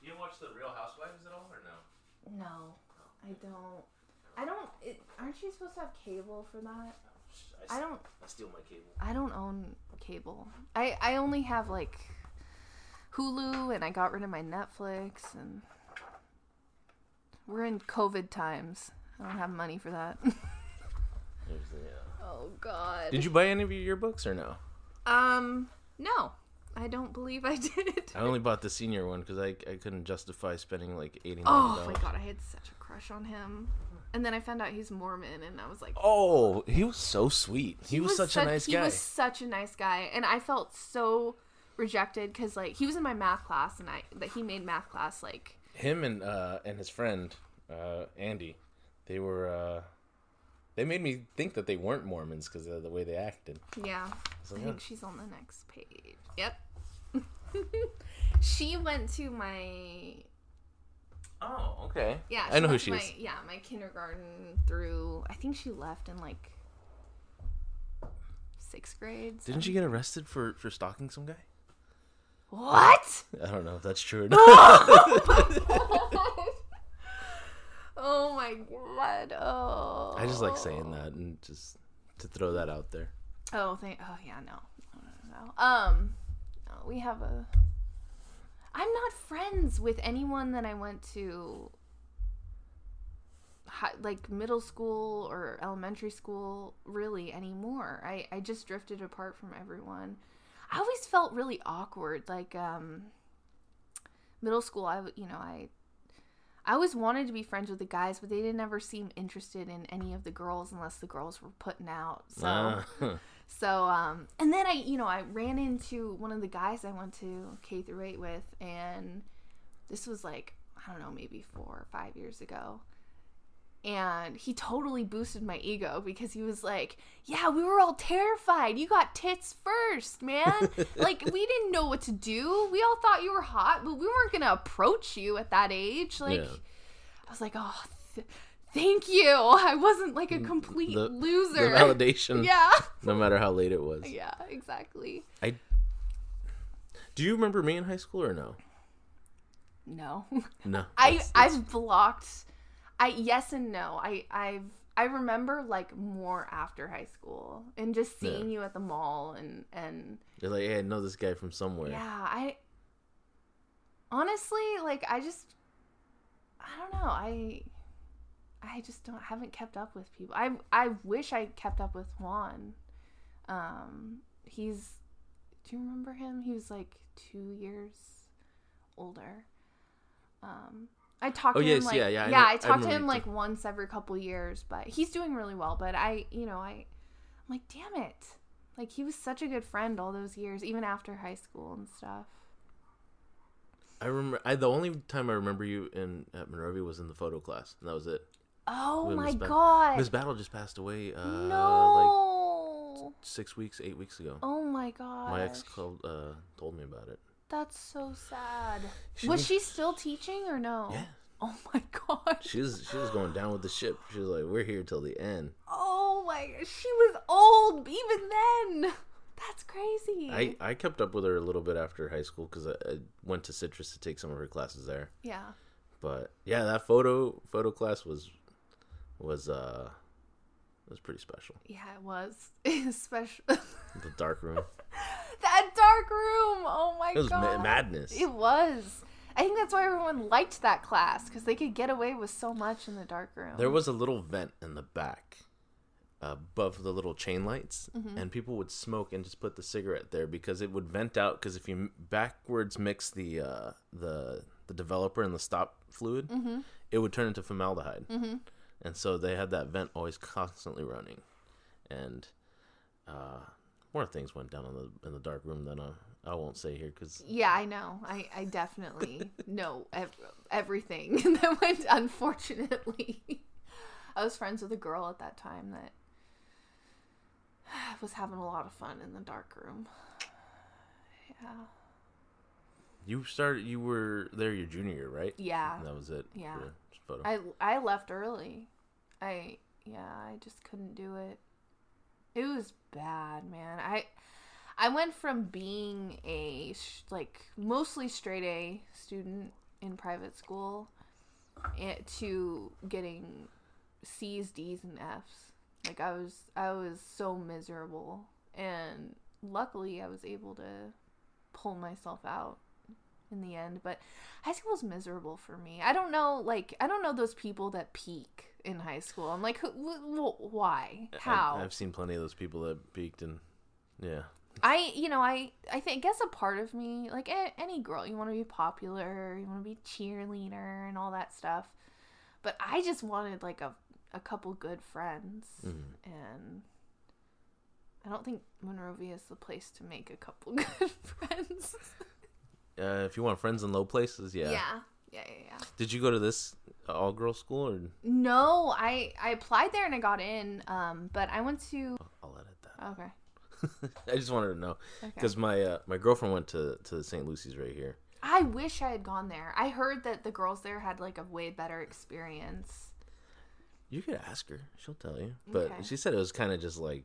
Speaker 3: You watch the Real Housewives at all, or no?
Speaker 1: i don't i don't it, aren't you supposed to have cable for that i don't
Speaker 3: I steal my cable.
Speaker 1: I don't own cable. I I only have like Hulu and I got rid of my Netflix and we're in COVID times. I don't have money for that.
Speaker 3: The, uh,
Speaker 1: oh god.
Speaker 3: Did you buy any of your yearbooks or no?
Speaker 1: Um no. I don't believe I did. It.
Speaker 3: I only bought the senior one because I, I couldn't justify spending like eighty.
Speaker 1: Oh my god, I had such a crush on him. And then I found out he's Mormon and I was like
Speaker 3: Oh, he was so sweet. He, was, such a nice
Speaker 1: he
Speaker 3: guy.
Speaker 1: He was such a nice guy, and I felt so rejected because like he was in my math class, and I that he made math class like
Speaker 3: Him and uh and his friend uh Andy, they were uh they made me think that they weren't Mormons because of the way they acted.
Speaker 1: yeah.
Speaker 3: So,
Speaker 1: I
Speaker 3: yeah.
Speaker 1: think she's on the next page. Yep. She went to my
Speaker 3: Oh, okay.
Speaker 1: yeah.
Speaker 3: I know who she
Speaker 1: to
Speaker 3: is.
Speaker 1: my, Yeah, my kindergarten through. I think she left in like sixth grade.
Speaker 3: Didn't she get arrested for for stalking some guy?
Speaker 1: What?
Speaker 3: I don't know if that's true or not.
Speaker 1: oh my god. Oh.
Speaker 3: I just like saying that and just to throw that out there.
Speaker 1: Oh, thank. Oh, yeah, no, no, no, no. Um, we have a. I'm not friends with anyone that I went to. Like middle school or elementary school, really anymore. I I just drifted apart from everyone. I always felt really awkward. Like um, middle school, I you know I. I always wanted to be friends with the guys, but they didn't ever seem interested in any of the girls unless the girls were putting out. So.
Speaker 3: Ah,
Speaker 1: So, um, and then I, you know, I ran into one of the guys I went to K through eight with, and this was like, I don't know, maybe four or five years ago. And he totally boosted my ego because he was like, Yeah, we were all terrified. You got tits first, man. like, we didn't know what to do. We all thought you were hot, but we weren't going to approach you at that age. Like,
Speaker 3: Yeah.
Speaker 1: I was like, Oh, th- thank you. I wasn't like a mm, complete
Speaker 3: The-
Speaker 1: loser.
Speaker 3: The validation,
Speaker 1: yeah.
Speaker 3: no matter how late it was.
Speaker 1: Yeah, exactly.
Speaker 3: I. Do you remember me in high school or no?
Speaker 1: No.
Speaker 3: No.
Speaker 1: I
Speaker 3: that's-
Speaker 1: I've blocked. I yes and no. I I've I remember like more after high school and just
Speaker 3: Yeah.
Speaker 1: seeing you at the mall and and
Speaker 3: You're like, hey, I know this guy from somewhere.
Speaker 1: yeah. I honestly like I just I don't know. I I just don't haven't kept up with people. I I wish I kept up with Juan. Um, he's. Do you remember him? He was like two years older. Um, I talked
Speaker 3: Oh,
Speaker 1: to
Speaker 3: yes,
Speaker 1: him like
Speaker 3: yeah, yeah, I
Speaker 1: yeah. I
Speaker 3: I
Speaker 1: talk to him like once every couple years, but he's doing really well. But I, you know, I, I'm like, damn it, like he was such a good friend all those years, even after high school and stuff.
Speaker 3: I remember. I the only time I remember you in at Monrovia was in the photo class, and that was it.
Speaker 1: Oh my god!
Speaker 3: Miss Battle just passed away. Uh, like
Speaker 1: no.
Speaker 3: six weeks, eight weeks ago.
Speaker 1: oh my god.
Speaker 3: My ex called, uh, told me about it.
Speaker 1: That's so sad.
Speaker 3: She
Speaker 1: was
Speaker 3: was-
Speaker 1: she still teaching or no?
Speaker 3: Yeah.
Speaker 1: Oh my god.
Speaker 3: She was she was going down with the ship. She was like, "We're here till the end."
Speaker 1: Oh my. She was old even then. That's crazy.
Speaker 3: I, I kept up with her a little bit after high school because I, I went to Citrus to take some of her classes there.
Speaker 1: yeah.
Speaker 3: But yeah, that photo photo class was was uh was pretty special.
Speaker 1: Yeah, it was. special.
Speaker 3: The dark room.
Speaker 1: that dark room. Oh my god.
Speaker 3: It was ma- madness.
Speaker 1: It was. I think that's why everyone liked that class because they could get away with so much in the dark room.
Speaker 3: There was a little vent in the back above the little chain lights,
Speaker 1: Mm-hmm.
Speaker 3: and people would smoke and just put the cigarette there because it would vent out. Because if you backwards mix the uh, the the developer and the stop fluid,
Speaker 1: Mm-hmm.
Speaker 3: it would turn into formaldehyde, and so they had that vent always constantly running, and uh, more things went down in the in the dark room than I, I won't say here because
Speaker 1: Yeah, I know. I, I definitely know ev- everything that went, unfortunately. I was friends with a girl at that time that was having a lot of fun in the dark room. Yeah.
Speaker 3: you started you were there your junior year, right?
Speaker 1: Yeah.
Speaker 3: And that was it.
Speaker 1: Yeah.
Speaker 3: for photo.
Speaker 1: I, I left early. I, yeah, I just couldn't do it. It was bad, man. I, I went from being a sh- like mostly straight A student in private school and to getting C's, D's, and F's. Like I was, I was so miserable, and luckily I was able to pull myself out in the end. But high school was miserable for me. I don't know, like I don't know those people that peak in high school. I'm like, who, wh- wh- why, how?
Speaker 3: I, I've seen plenty of those people that peaked and yeah.
Speaker 1: I, you know, I, I think, guess a part of me, like a, any girl, you want to be popular, you want to be cheerleader and all that stuff. But I just wanted like a, a couple good friends,
Speaker 3: Mhm.
Speaker 1: and I don't think Monrovia is the place to make a couple good friends.
Speaker 3: Uh, if you want friends in low places, yeah.
Speaker 1: yeah, yeah, yeah. yeah.
Speaker 3: Did you go to this all girls school or
Speaker 1: No, I, I applied there and I got in, um, but I went to.
Speaker 3: I'll edit that.
Speaker 1: Okay.
Speaker 3: I just wanted to know
Speaker 1: Okay.
Speaker 3: because my uh, my girlfriend went to to St. Lucy's right here.
Speaker 1: I wish I had gone there. I heard that the girls there had like a way better experience.
Speaker 3: You could ask her; she'll tell you. But
Speaker 1: Okay.
Speaker 3: she said it was kind of just like,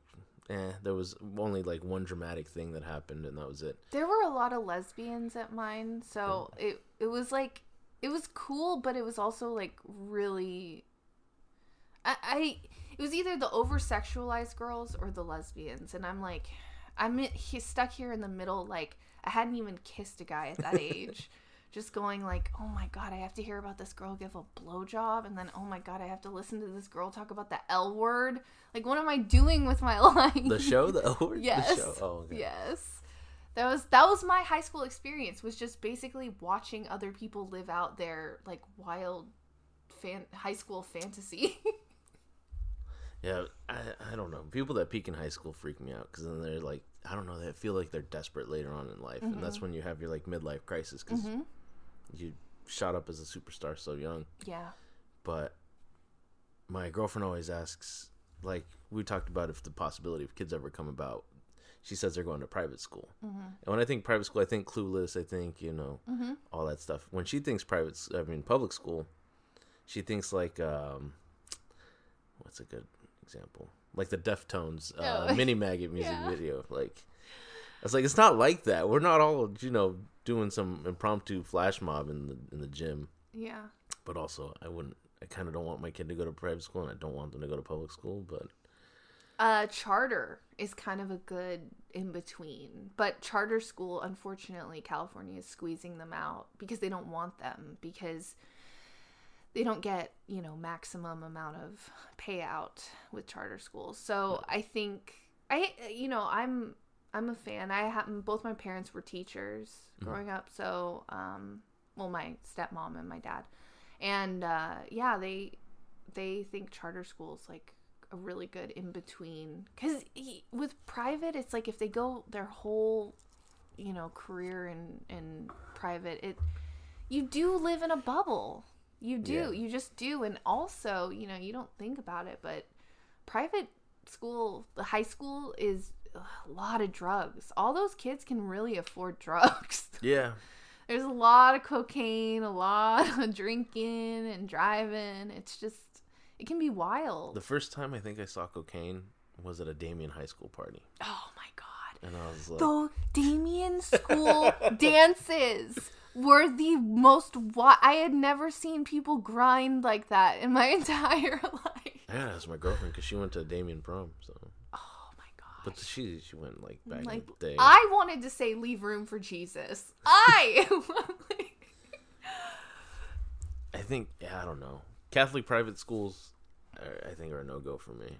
Speaker 3: eh. There was only like one dramatic thing that happened, and that was it.
Speaker 1: There were a lot of lesbians at mine, so it it was like it was cool, but it was also like really. I, I it was either the over sexualized girls or the lesbians, and I'm like, I'm he's stuck here in the middle. Like I hadn't even kissed a guy at that age. Just going like, oh my god, I have to hear about this girl give a blowjob, and then oh my god, I have to listen to this girl talk about the L word. Like, what am I doing with my life?
Speaker 3: The show, the L word?
Speaker 1: Yes.
Speaker 3: The show. Oh, okay.
Speaker 1: Yes. That was that was my high school experience was just basically watching other people live out their like wild fan high school fantasy.
Speaker 3: Yeah, I, I don't know. People that peak in high school freak me out because then they're like, I don't know, they feel like they're desperate later on in life, and
Speaker 1: Mm-hmm.
Speaker 3: that's when you have your like midlife crisis because you shot up as a superstar so young.
Speaker 1: Yeah.
Speaker 3: But my girlfriend always asks, like we talked about, if the possibility of kids ever come about. She says they're going to private school,
Speaker 1: Mm-hmm.
Speaker 3: and when I think private school, I think Clueless. I think you know
Speaker 1: Mm-hmm.
Speaker 3: all that stuff. When she thinks private, I mean public school, she thinks like um, what's a good example? Like the Deftones uh,
Speaker 1: Oh.
Speaker 3: mini maggot music
Speaker 1: Yeah.
Speaker 3: video. Like I was like, it's not like that. We're not all you know doing some impromptu flash mob in the in the gym.
Speaker 1: Yeah.
Speaker 3: But also, I wouldn't. I kind of don't want my kid to go to private school, and I don't want them to go to public school. But
Speaker 1: Uh, charter is kind of a good in between, but charter school, unfortunately, California is squeezing them out because they don't want them because they don't get you know maximum amount of payout with charter schools. So I think I you know I'm I'm a fan. I happen both my parents were teachers growing up, so um, well my stepmom and my dad, and uh, yeah they they think charter schools like a really good in between because with private it's like if they go their whole you know career in in private it you do live in a bubble. You do.
Speaker 3: Yeah.
Speaker 1: you just do. And also you know you don't think about it but private school the high school is a lot of drugs all those kids can really afford drugs
Speaker 3: yeah,
Speaker 1: there's a lot of cocaine a lot of drinking and driving it's just it can be wild
Speaker 3: the first time I think I saw cocaine was at a Damien High School party,
Speaker 1: Oh my god.
Speaker 3: and I was like,
Speaker 1: The Damien school dances were the most wi- I had never seen people grind like that in my entire life.
Speaker 3: I gotta ask my girlfriend because she went to a Damien prom. So, but she she went like back
Speaker 1: Like
Speaker 3: in the day.
Speaker 1: I wanted to say leave room for Jesus. I
Speaker 3: I think yeah, I don't know. Catholic private schools, are, I think, are a no go for me.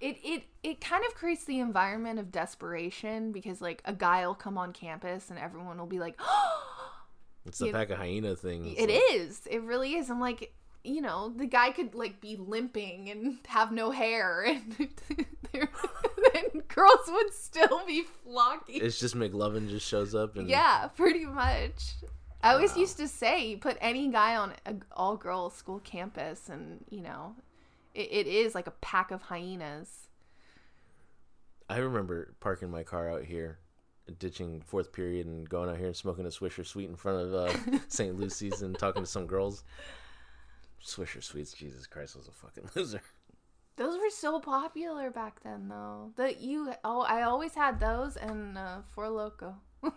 Speaker 1: it it it kind of creates the environment of desperation because like a guy will come on campus and everyone will be like
Speaker 3: It's the
Speaker 1: You-
Speaker 3: pack of hyena thing. It's
Speaker 1: It
Speaker 3: like-
Speaker 1: is. It really is. I'm like, you know, the guy could like be limping and have no hair, and and girls would still be flocking.
Speaker 3: It's just McLovin just shows up and
Speaker 1: yeah, pretty much. I always
Speaker 3: Wow.
Speaker 1: used to say, you put any guy on a all girls school campus, and you know, it, it is like a pack of hyenas.
Speaker 3: I remember parking my car out here, ditching fourth period and going out here and smoking a Swisher Sweet in front of uh, St. Lucy's and talking to some girls. Swisher Sweets, Jesus Christ, was a fucking loser.
Speaker 1: Those were so popular back then, though. That you, oh, I always had those and uh, Four Loco.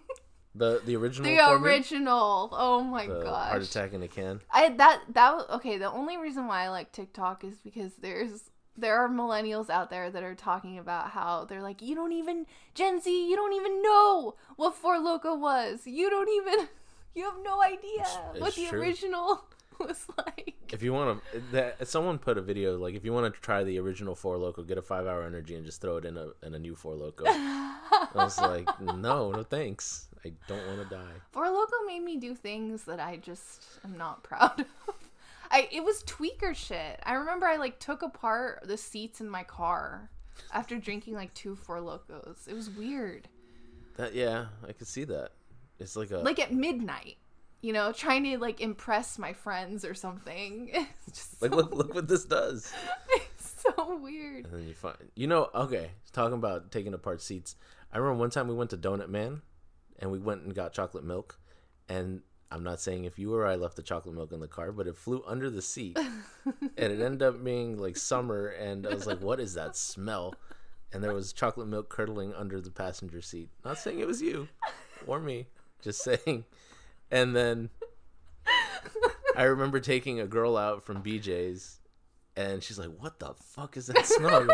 Speaker 3: The the original
Speaker 1: The
Speaker 3: for me,
Speaker 1: original. Oh my
Speaker 3: the
Speaker 1: gosh.
Speaker 3: heart attack in a can.
Speaker 1: I that that was okay. The only reason why I like TikTok is because there's there are millennials out there that are talking about how they're like, you don't even Gen Z, you don't even know what Four Loco was. You don't even you have no idea
Speaker 3: It's-
Speaker 1: what the
Speaker 3: true.
Speaker 1: original was like.
Speaker 3: If you want to, that someone put a video like if you want to try the original Four Loco, get a five hour energy and just throw it in a in a new Four Loco. I was like, no, no thanks. I don't want to die.
Speaker 1: Four Loco made me do things that I just am not proud of. I it was tweaker shit. I remember I like took apart the seats in my car after drinking like two Four Locos. It was weird.
Speaker 3: That yeah, I could see that. It's like a
Speaker 1: like at midnight you know trying to like impress my friends or something it's just
Speaker 3: like
Speaker 1: so,
Speaker 3: look look what this does.
Speaker 1: it's so weird
Speaker 3: And then you find, you know, okay, talking about taking apart seats. I remember one time we went to Donut Man, and we went and got chocolate milk, and I'm not saying if you or I left the chocolate milk in the car, but it flew under the seat, and it ended up being like summer, and I was like, what is that smell? And there was chocolate milk curdling under the passenger seat. Not saying it was you or me, just saying. And then I remember taking a girl out from BJ's, and she's like, "What the fuck is that smell?"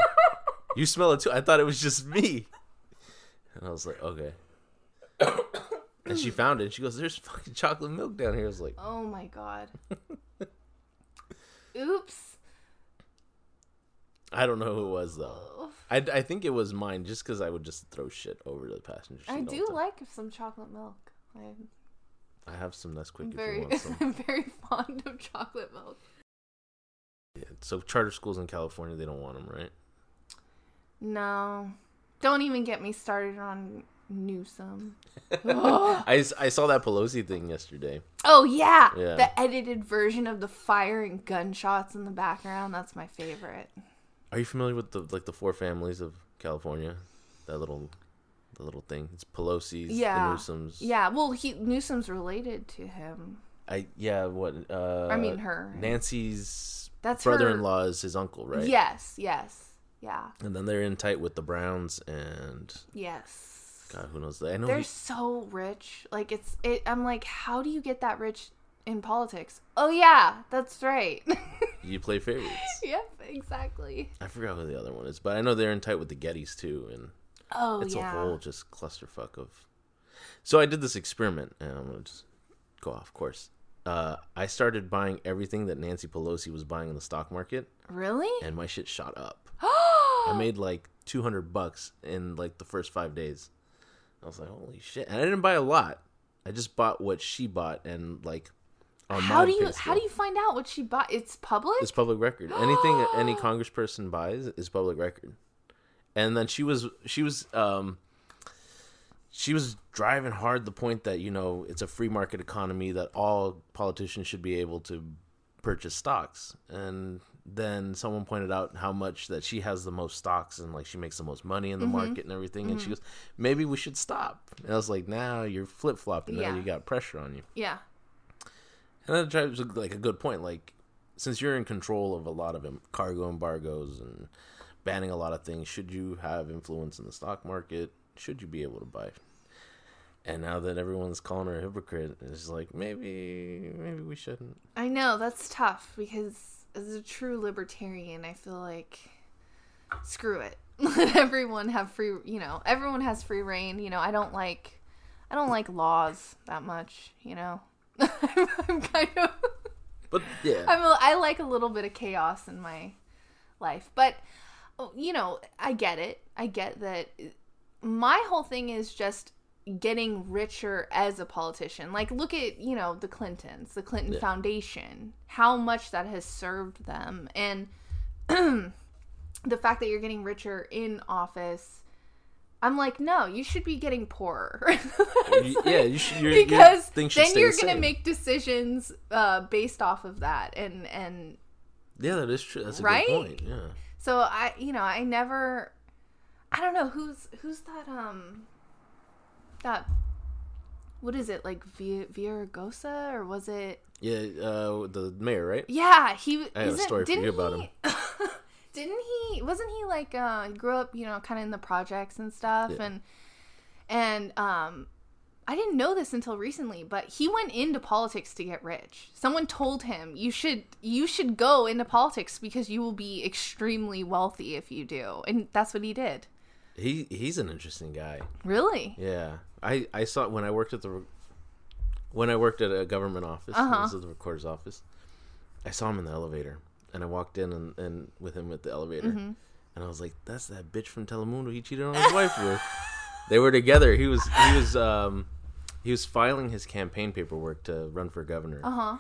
Speaker 3: You smell it too. I thought it was just me, and I was like, "Okay." and she found it. And she goes, "There's fucking chocolate milk down here." I was like,
Speaker 1: oh my god oops
Speaker 3: "I don't know who it was though. I, I think it was mine, just because I would just throw shit over the passenger
Speaker 1: i do like some chocolate milk i'm
Speaker 3: I have some Nesquik if you want some.
Speaker 1: i'm very fond of chocolate milk
Speaker 3: Yeah, So charter schools in California, they don't want them, right?
Speaker 1: no don't even get me started on Newsom.
Speaker 3: I, I saw that Pelosi thing yesterday.
Speaker 1: Oh yeah.
Speaker 3: Yeah.
Speaker 1: the edited version of the fire and gunshots in the background. That's my favorite.
Speaker 3: Are you familiar with the like the four families of California? That little the little thing. It's Pelosi's,
Speaker 1: Yeah.
Speaker 3: Newsoms.
Speaker 1: Yeah, well, he Newsom's related to him.
Speaker 3: I yeah, what uh
Speaker 1: I mean, her.
Speaker 3: Nancy's
Speaker 1: That's
Speaker 3: brother-in-law is his uncle, right?
Speaker 1: Yes, yes, yeah,
Speaker 3: And then they're in tight with the Browns and
Speaker 1: yes.
Speaker 3: God, who knows? I know
Speaker 1: They're
Speaker 3: he-
Speaker 1: so rich. Like it's it. I'm like, how do you get that rich in politics? Oh yeah, that's right.
Speaker 3: you play favorites.
Speaker 1: yep, exactly.
Speaker 3: I forgot who the other one is, but I know they're in tight with the Gettys too, and
Speaker 1: Oh
Speaker 3: it's
Speaker 1: yeah.
Speaker 3: a whole just clusterfuck of. So I did this experiment, and I'm gonna just go off course. Uh, I started buying everything that Nancy Pelosi was buying in the stock market,
Speaker 1: Really?
Speaker 3: and my shit shot up. I made like two hundred bucks in like the first five days. I was like, holy shit! And I didn't buy a lot. I just bought what she bought, and like on
Speaker 1: how
Speaker 3: my
Speaker 1: do you
Speaker 3: pay
Speaker 1: how do you find out what she bought? It's public.
Speaker 3: It's public record. Anything any congressperson buys is public record. And then she was she was um she was driving hard the point that you know it's a free market economy that all politicians should be able to purchase stocks. And then someone pointed out how much that she has the most stocks and like she makes the most money in the market and everything. And she goes maybe we should stop. And i was like now you're flip-flopping.
Speaker 1: Yeah.
Speaker 3: now you got pressure on you.
Speaker 1: Yeah.
Speaker 3: and that drives like a good point. Like, since you're in control of a lot of cargo embargoes and banning a lot of things, should you have influence in the stock market? Should you be able to buy? And now that everyone's calling her a hypocrite, it's like maybe maybe we shouldn't.
Speaker 1: I know that's tough because as a true libertarian, I feel like screw it. Let everyone have free, you know, everyone has free reign. You know, I don't like, I don't like laws that much. You know, I'm, I'm kind of,
Speaker 3: But yeah,
Speaker 1: I'm, a, I like a little bit of chaos in my life, but you know, I get it. I get that. My whole thing is just getting richer as a politician. Like, look at, you know, the Clintons, the Clinton
Speaker 3: Yeah.
Speaker 1: Foundation, how much that has served them. And the fact that you're getting richer in office, I'm like, no, you should be getting poorer.
Speaker 3: You- yeah, you should. Your, your
Speaker 1: because
Speaker 3: should
Speaker 1: then you're
Speaker 3: the
Speaker 1: gonna
Speaker 3: same.
Speaker 1: make decisions uh, based off of that, and and
Speaker 3: Yeah, that is true. That's a
Speaker 1: Right?
Speaker 3: good point. Yeah.
Speaker 1: So I, you know, I never, I don't know who's who's that um, that, what is it like Via Viragosa or was it?
Speaker 3: Yeah, uh, the mayor, right?
Speaker 1: Yeah, he.
Speaker 3: I have a story for you about
Speaker 1: he, didn't he? Wasn't he like uh grew up, you know, kind of in the projects and stuff,
Speaker 3: Yeah.
Speaker 1: and and um. I didn't know this until recently, but he went into politics to get rich. Someone told him, "You should you should go into politics because you will be extremely wealthy if you do." And that's what he did.
Speaker 3: He he's an interesting guy.
Speaker 1: Really?
Speaker 3: Yeah, I I saw when I worked at the when I worked at a government office.
Speaker 1: Uh-huh.
Speaker 3: This is the recorder's office. I saw him in the elevator, and I walked in and, and with him at the elevator,
Speaker 1: Mm-hmm.
Speaker 3: and I was like, "That's that bitch from Telemundo. He cheated on his wife with." They were together. He was he was um he was filing his campaign paperwork to run for governor.
Speaker 1: Uh-huh.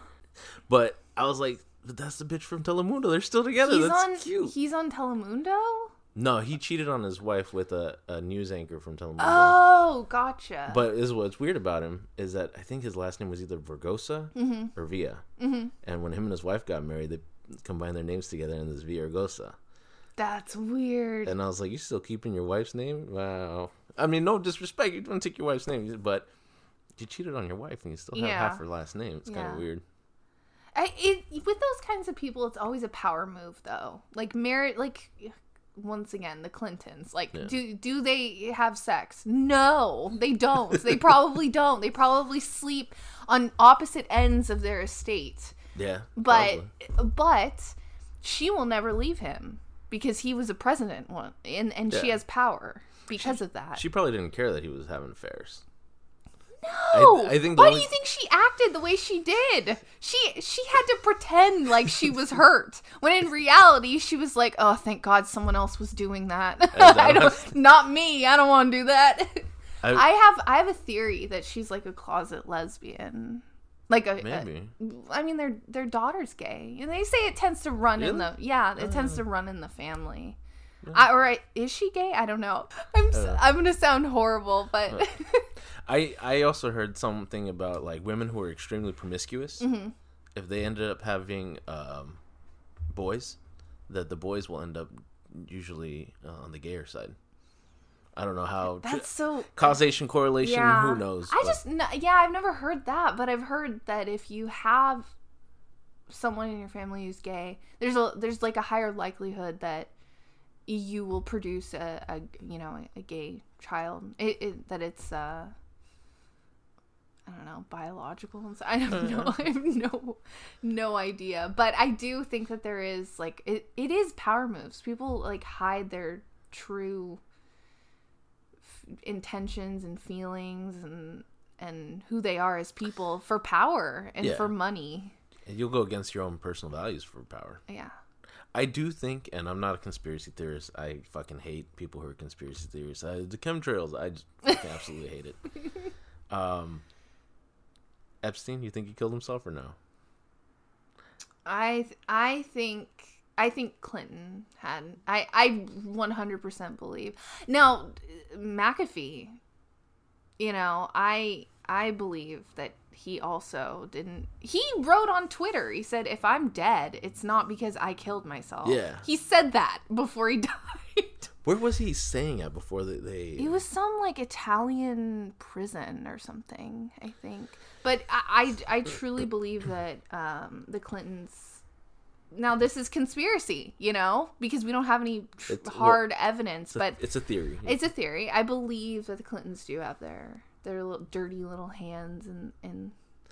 Speaker 3: But I was like, "But that's the bitch from Telemundo. They're still together.
Speaker 1: He's
Speaker 3: that's
Speaker 1: on
Speaker 3: cute."
Speaker 1: he's on Telemundo?
Speaker 3: No, he cheated on his wife with a, a news anchor from Telemundo.
Speaker 1: Oh, gotcha.
Speaker 3: But is what's weird about him is that I think his last name was either Vergosa
Speaker 1: Mm-hmm.
Speaker 3: or Villa. Mm-hmm. And when him and his wife got married, they combined their names together and this Villaraigosa.
Speaker 1: That's weird.
Speaker 3: And I was like, "You still keeping your wife's name? Wow." I mean, no disrespect. You don't take your wife's name, but you cheated on your wife and you still have
Speaker 1: Yeah.
Speaker 3: half her last name. It's kind of weird.
Speaker 1: I, it, with those kinds of people, it's always a power move, though. Like merit, like once again, the Clintons. Like,
Speaker 3: Yeah.
Speaker 1: do do they have sex? No, they don't. they probably don't. They probably sleep on opposite ends of their estate.
Speaker 3: Yeah,
Speaker 1: But
Speaker 3: probably.
Speaker 1: but she will never leave him because he was a president one, and and she has power because of that.
Speaker 3: she probably didn't care that he was having affairs.
Speaker 1: No.
Speaker 3: I, I think
Speaker 1: Why
Speaker 3: only,
Speaker 1: do you think she acted the way she did? She she had to pretend like she was hurt when in reality she was like, "Oh, thank God someone else was doing that. I don't, not me. I don't want to do that."
Speaker 3: I-
Speaker 1: I have I have a theory that she's like a closet lesbian. Like a, a-
Speaker 3: maybe
Speaker 1: I mean, their their daughter's gay, and they say it tends to run in the yeah, it tends oh. to run in the family. I, or I, is she gay? I don't know. I'm
Speaker 3: Uh.
Speaker 1: am gonna sound horrible, but
Speaker 3: I I also heard something about like women who are extremely promiscuous.
Speaker 1: Mm-hmm.
Speaker 3: If they ended up having um, boys, that the boys will end up usually uh, on the gayer side. I don't know how
Speaker 1: that's so.
Speaker 3: causation correlation.
Speaker 1: Yeah,
Speaker 3: Who knows?
Speaker 1: I
Speaker 3: but-
Speaker 1: just n- yeah, I've never heard that, but I've heard that if you have someone in your family who's gay, there's a there's like a higher likelihood that you will produce a, a you know a, gay child. It, it that it's uh I don't know biological. and so- I don't know. I have no no idea, but I do think that there is like it. It is power moves. People like hide their true f- intentions and feelings and and who they are as people for power and
Speaker 3: Yeah.
Speaker 1: for money.
Speaker 3: you'll go against your own personal values for power.
Speaker 1: Yeah.
Speaker 3: I do think, and I'm not a conspiracy theorist. I fucking hate people who are conspiracy theorists. I, the chemtrails, I just absolutely hate it. Um, Epstein, you think he killed himself or no?
Speaker 1: I th- I think I think Clinton had I I 100% believe. Now McAfee, you know, I I believe that he also didn't he wrote on Twitter. He said if I'm dead, it's not because I killed myself.
Speaker 3: Yeah.
Speaker 1: He said that before he died.
Speaker 3: Where was he staying at before they? they
Speaker 1: It was some like Italian prison or something, I think. But I, I, I truly believe that um, the Clintons. Now this is conspiracy, you know, because we don't have any tr-
Speaker 3: It's- well,
Speaker 1: hard evidence,
Speaker 3: it's a,
Speaker 1: but
Speaker 3: it's a theory.
Speaker 1: it's a theory. I believe that the Clintons do have their their little dirty little hands and and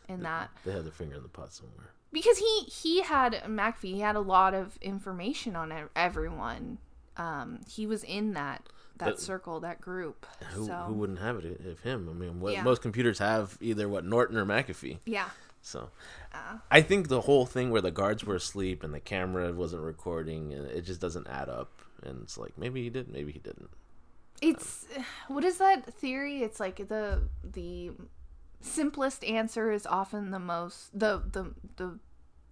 Speaker 1: and that
Speaker 3: they had their finger in the pot somewhere.
Speaker 1: because he he had McAfee. He had a lot of information on everyone. Um, he was in that that
Speaker 3: But-
Speaker 1: circle, that group.
Speaker 3: Who,
Speaker 1: so
Speaker 3: who wouldn't have it if him? I mean, what,
Speaker 1: Yeah.
Speaker 3: most computers have either what Norton or McAfee.
Speaker 1: yeah.
Speaker 3: So,
Speaker 1: Uh.
Speaker 3: I think the whole thing where the guards were asleep and the camera wasn't recording, uh, it just doesn't add up. And it's like maybe he did, maybe he didn't.
Speaker 1: It's what is that theory? It's like the the simplest answer is often the most the the the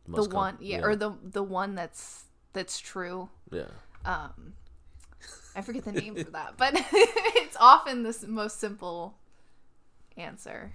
Speaker 1: the
Speaker 3: com-
Speaker 1: one yeah, or the the one that's that's true.
Speaker 3: yeah.
Speaker 1: Um I forget the name for that, but it's often the most simple answer.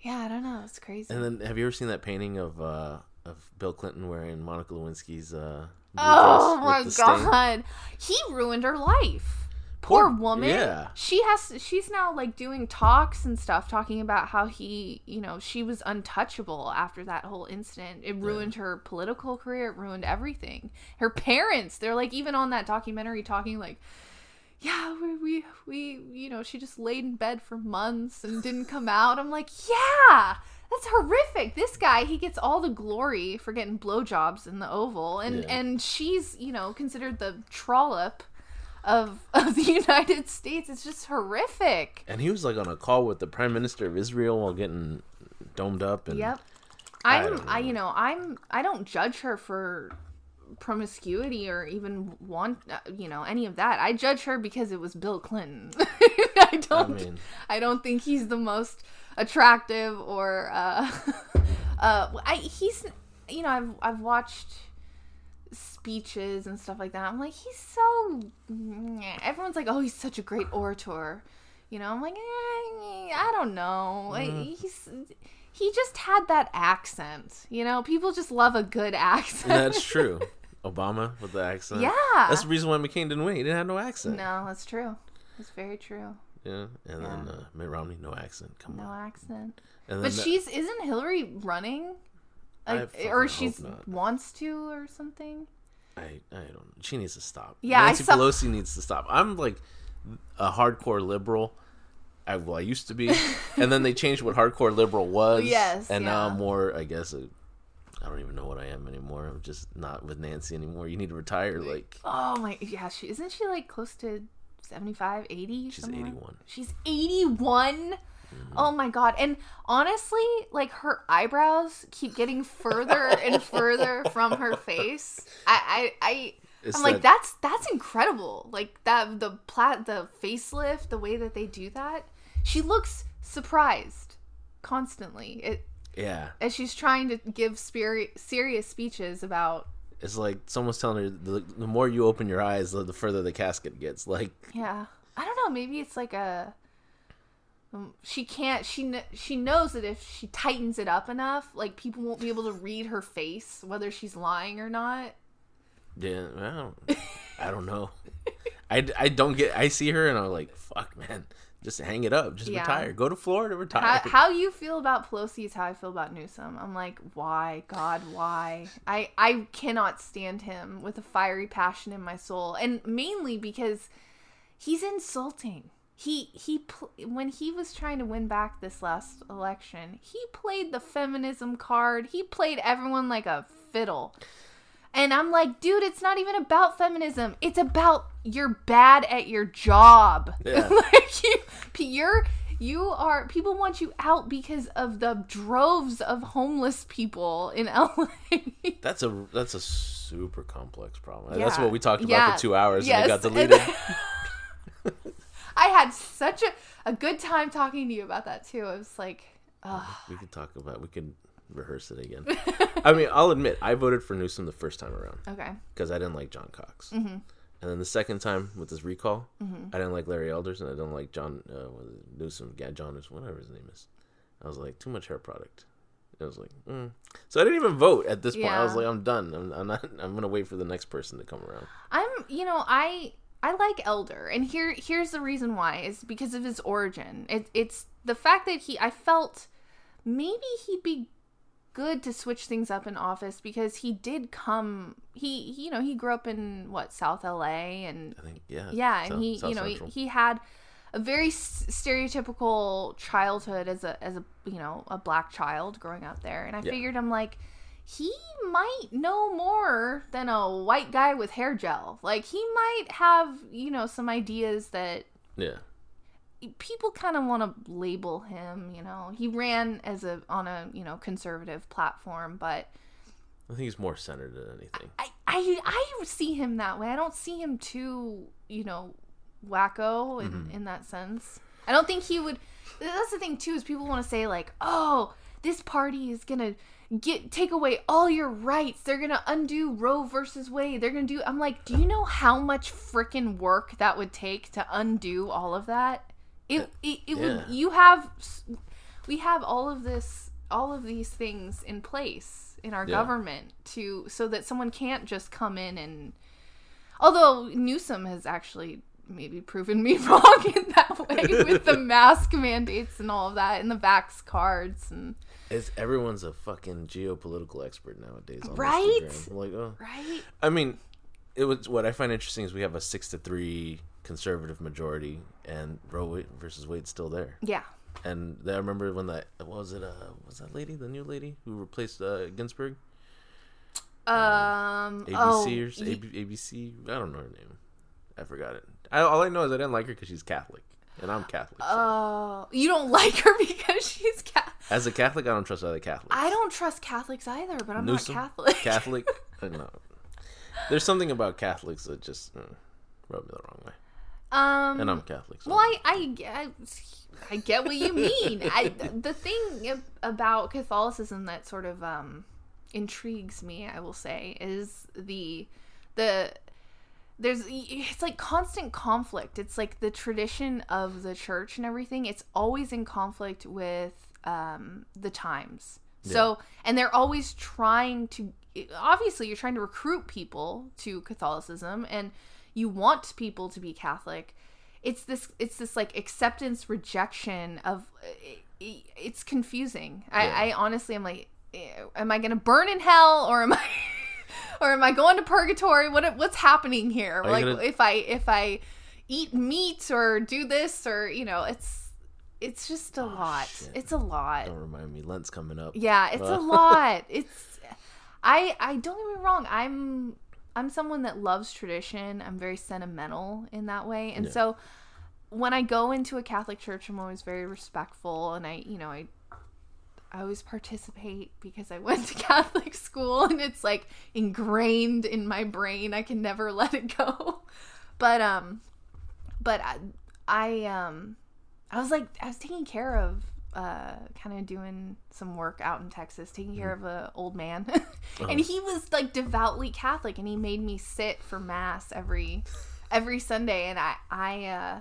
Speaker 1: Yeah, I don't know. It's crazy.
Speaker 3: And then, have you ever seen that painting of uh, of Bill Clinton wearing Monica Lewinsky's uh,
Speaker 1: oh my
Speaker 3: with the stain?
Speaker 1: god. He ruined her life. Poor,
Speaker 3: Poor-
Speaker 1: woman.
Speaker 3: yeah.
Speaker 1: She has she's now like doing talks and stuff talking about how he, you know, she was untouchable after that whole incident. It ruined her political career, it ruined everything. Her parents, they're like even on that documentary talking like yeah, we, we, we, you know, she just laid in bed for months and didn't come out. I'm like, yeah, that's horrific. This guy, he gets all the glory for getting blowjobs in the Oval, and
Speaker 3: Yeah.
Speaker 1: and she's, you know, considered the trollop of of the United States. It's just horrific.
Speaker 3: And he was like on a call with the Prime Minister of Israel while getting domed up. And
Speaker 1: Yep.
Speaker 3: I
Speaker 1: I'm,
Speaker 3: don't
Speaker 1: I, you know, I'm, I don't judge her for promiscuity or even want, uh, you know, any of that. I judge her because it was Bill Clinton. I
Speaker 3: I
Speaker 1: don't,
Speaker 3: mean,
Speaker 1: I don't think he's the most attractive or, uh, uh, I, he's, you know, I've, I've watched speeches and stuff like that. I'm like, he's so, everyone's like, oh, he's such a great orator. You know, I'm like, eh, I don't know. Like, He's, he just had that accent. You know, people just love a good accent.
Speaker 3: that's true. Obama with the accent.
Speaker 1: yeah.
Speaker 3: That's the reason why McCain didn't win. He didn't have no accent.
Speaker 1: no, that's true. That's very true.
Speaker 3: Yeah. And then uh, Mitt Romney, no accent. Come
Speaker 1: No
Speaker 3: on. No accent.
Speaker 1: But
Speaker 3: the-
Speaker 1: she's isn't Hillary running? Like, or she's
Speaker 3: not.
Speaker 1: wants to or something.
Speaker 3: I I don't. She needs to stop.
Speaker 1: Yeah,
Speaker 3: Nancy
Speaker 1: saw-
Speaker 3: Pelosi needs to stop. I'm like a hardcore liberal. I well, I used to be, and then they changed what hardcore liberal was.
Speaker 1: Yes,
Speaker 3: and now. I'm more. I guess I I don't even know what I am anymore. I'm just not with Nancy anymore. You need to retire. Like
Speaker 1: Oh my yeah, she isn't she like close to 75, 80?
Speaker 3: she's
Speaker 1: somewhere?
Speaker 3: 81.
Speaker 1: She's 81. Mm-hmm. Oh my god. And honestly, like her eyebrows keep getting further and further from her face. I I, I
Speaker 3: It's
Speaker 1: I'm like
Speaker 3: that-
Speaker 1: that's that's incredible. Like that the plat the facelift, the way that they do that. She looks surprised constantly. It
Speaker 3: Yeah,
Speaker 1: as she's trying to give spirit, serious speeches about
Speaker 3: It's like someone's telling her the, the more you open your eyes, the, the further the casket gets. Like,
Speaker 1: Yeah. I don't know. Maybe it's like a. um, She can't. She kn- she knows that if she tightens it up enough, like people won't be able to read her face whether she's lying or not.
Speaker 3: yeah, I don't, I don't know. I, I don't get. I see her and I'm like, fuck, man, just hang it up, just
Speaker 1: Yeah.
Speaker 3: retire, go to Florida, retire.
Speaker 1: How, how you feel about Pelosi is how I feel about Newsom. I'm like, why, God, why? I I cannot stand him with a fiery passion in my soul, and mainly because he's insulting. He he pl- when he was trying to win back this last election, he played the feminism card. He played everyone like a fiddle. And I'm like, dude, it's not even about feminism. It's about you're bad at your job.
Speaker 3: Yeah.
Speaker 1: like you, you're you are people want you out because of the droves of homeless people in LA.
Speaker 3: That's a that's a super complex problem. That's what we talked about
Speaker 1: Yeah.
Speaker 3: for two hours
Speaker 1: Yes.
Speaker 3: and it got deleted.
Speaker 1: I had such a, a good time talking to you about that too. I was like, ugh.
Speaker 3: we could talk about. We could rehearse it again. I mean, I'll admit, I voted for Newsom the first time around
Speaker 1: okay.
Speaker 3: because I didn't like John Cox,
Speaker 1: Mm-hmm.
Speaker 3: and then the second time with this recall, I didn't like Larry Elders and I didn't like John uh, what is it, Newsom, yeah, John whatever his name is. I was like, too much hair product. I was like, mm. so I didn't even vote at this point. I was like, I'm done. I'm, I'm not. I'm gonna wait for the next person to come around.
Speaker 1: I'm, you know, I I like Elder, and here here's the reason why is because of his origin. It, it's the fact that he I felt maybe he'd be good to switch things up in office because he did come he you know he grew up in what South LA and
Speaker 3: I think, yeah,
Speaker 1: yeah and
Speaker 3: South-
Speaker 1: he
Speaker 3: South
Speaker 1: you know he, he had a very stereotypical childhood as a as a you know a black child growing up there and i
Speaker 3: Yeah.
Speaker 1: figured i'm like he might know more than a white guy with hair gel like he might have you know some ideas that
Speaker 3: yeah.
Speaker 1: People kind of want to label him you know he ran as a on a you know conservative platform but
Speaker 3: I think he's more centered than anything.
Speaker 1: I, I I see him that way. I don't see him too, you know, wacko in,
Speaker 3: Mm-hmm.
Speaker 1: in that sense. I don't think he would. That's the thing too is people want to say like, oh, this party is gonna get take away all your rights. They're gonna undo Roe versus Wade. They're gonna do. I'm like, do you know how much freaking work that would take to undo all of that? It it, it would. You have we have all of this all of these things in place in our
Speaker 3: Yeah.
Speaker 1: government to so that someone can't just come in and although Newsom has actually maybe proven me wrong in that way with the mask mandates and all of that and the vax cards and
Speaker 3: It's everyone's a fucking geopolitical expert nowadays. On
Speaker 1: Right?
Speaker 3: Like, oh.
Speaker 1: right
Speaker 3: I mean, it was what I find interesting is we have a six to three conservative majority, and Roe Wade versus Wade's still there.
Speaker 1: yeah
Speaker 3: And I remember when that what was it? Uh, was that lady the new lady who replaced uh, Ginsburg?
Speaker 1: um
Speaker 3: ABC
Speaker 1: oh,
Speaker 3: or
Speaker 1: y-
Speaker 3: ABC? I don't know her name. I forgot it. I, all I know is I didn't like her because she's Catholic, and I'm Catholic. so.
Speaker 1: oh you don't like her because she's Catholic.
Speaker 3: As a Catholic, I don't trust other Catholics.
Speaker 1: I don't trust Catholics either but I'm
Speaker 3: Newsom,
Speaker 1: not Catholic
Speaker 3: Catholic, I know. There's something about Catholics that just mm, rub me the wrong way,
Speaker 1: um
Speaker 3: and I'm Catholic. So
Speaker 1: Well, I, I, I, I get what you mean. I, the thing about Catholicism that sort of um, intrigues me, I will say, is the the there's it's like constant conflict. It's like the tradition of the church and everything. It's always in conflict with um, the times. So, and they're always trying to obviously you're trying to recruit people to Catholicism and you want people to be Catholic. It's this it's this like acceptance rejection of it, it's confusing.
Speaker 3: Yeah.
Speaker 1: I, I honestly am like eh, am I going to burn in hell or am I or am I going to purgatory? What what's happening here?
Speaker 3: you
Speaker 1: Like
Speaker 3: gonna-
Speaker 1: if I if I eat meat or do this or you know, it's it's just a lot.
Speaker 3: shit.
Speaker 1: It's a lot.
Speaker 3: don't remind me. Lent's coming up.
Speaker 1: Yeah, it's a
Speaker 3: Uh.
Speaker 1: lot. It's I I don't get me wrong. I'm I'm someone that loves tradition. I'm very sentimental in that way. And
Speaker 3: Yeah.
Speaker 1: so when I go into a Catholic church, I'm always very respectful and I, you know, I I always participate because I went to Catholic school and it's like ingrained in my brain. I can never let it go. But um but I, I um I was like I was taking care of uh, kind of doing some work out in Texas, taking care
Speaker 3: Mm-hmm.
Speaker 1: of an old man,
Speaker 3: Uh-huh.
Speaker 1: and he was like devoutly Catholic, and he made me sit for mass every every Sunday, and I I uh,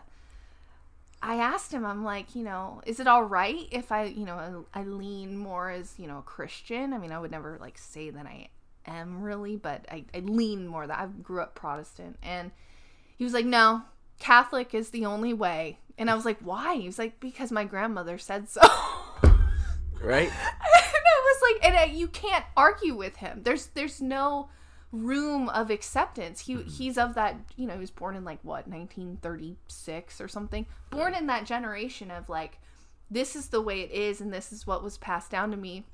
Speaker 1: I asked him, I'm like, you know, is it all right if I, you know, I, I lean more as you know a Christian? I mean, I would never like say that I am really, but I, I lean more that I grew up Protestant, and he was like, no, Catholic is the only way. And I was like, why? He was like, because my grandmother said so.
Speaker 3: Right?
Speaker 1: and I was like, and uh, you can't argue with him. There's there's no room of acceptance. He he's of that, you know, he was born in like what, 1936 or something. Born in that generation of like this is the way it is and this is what was passed down to me.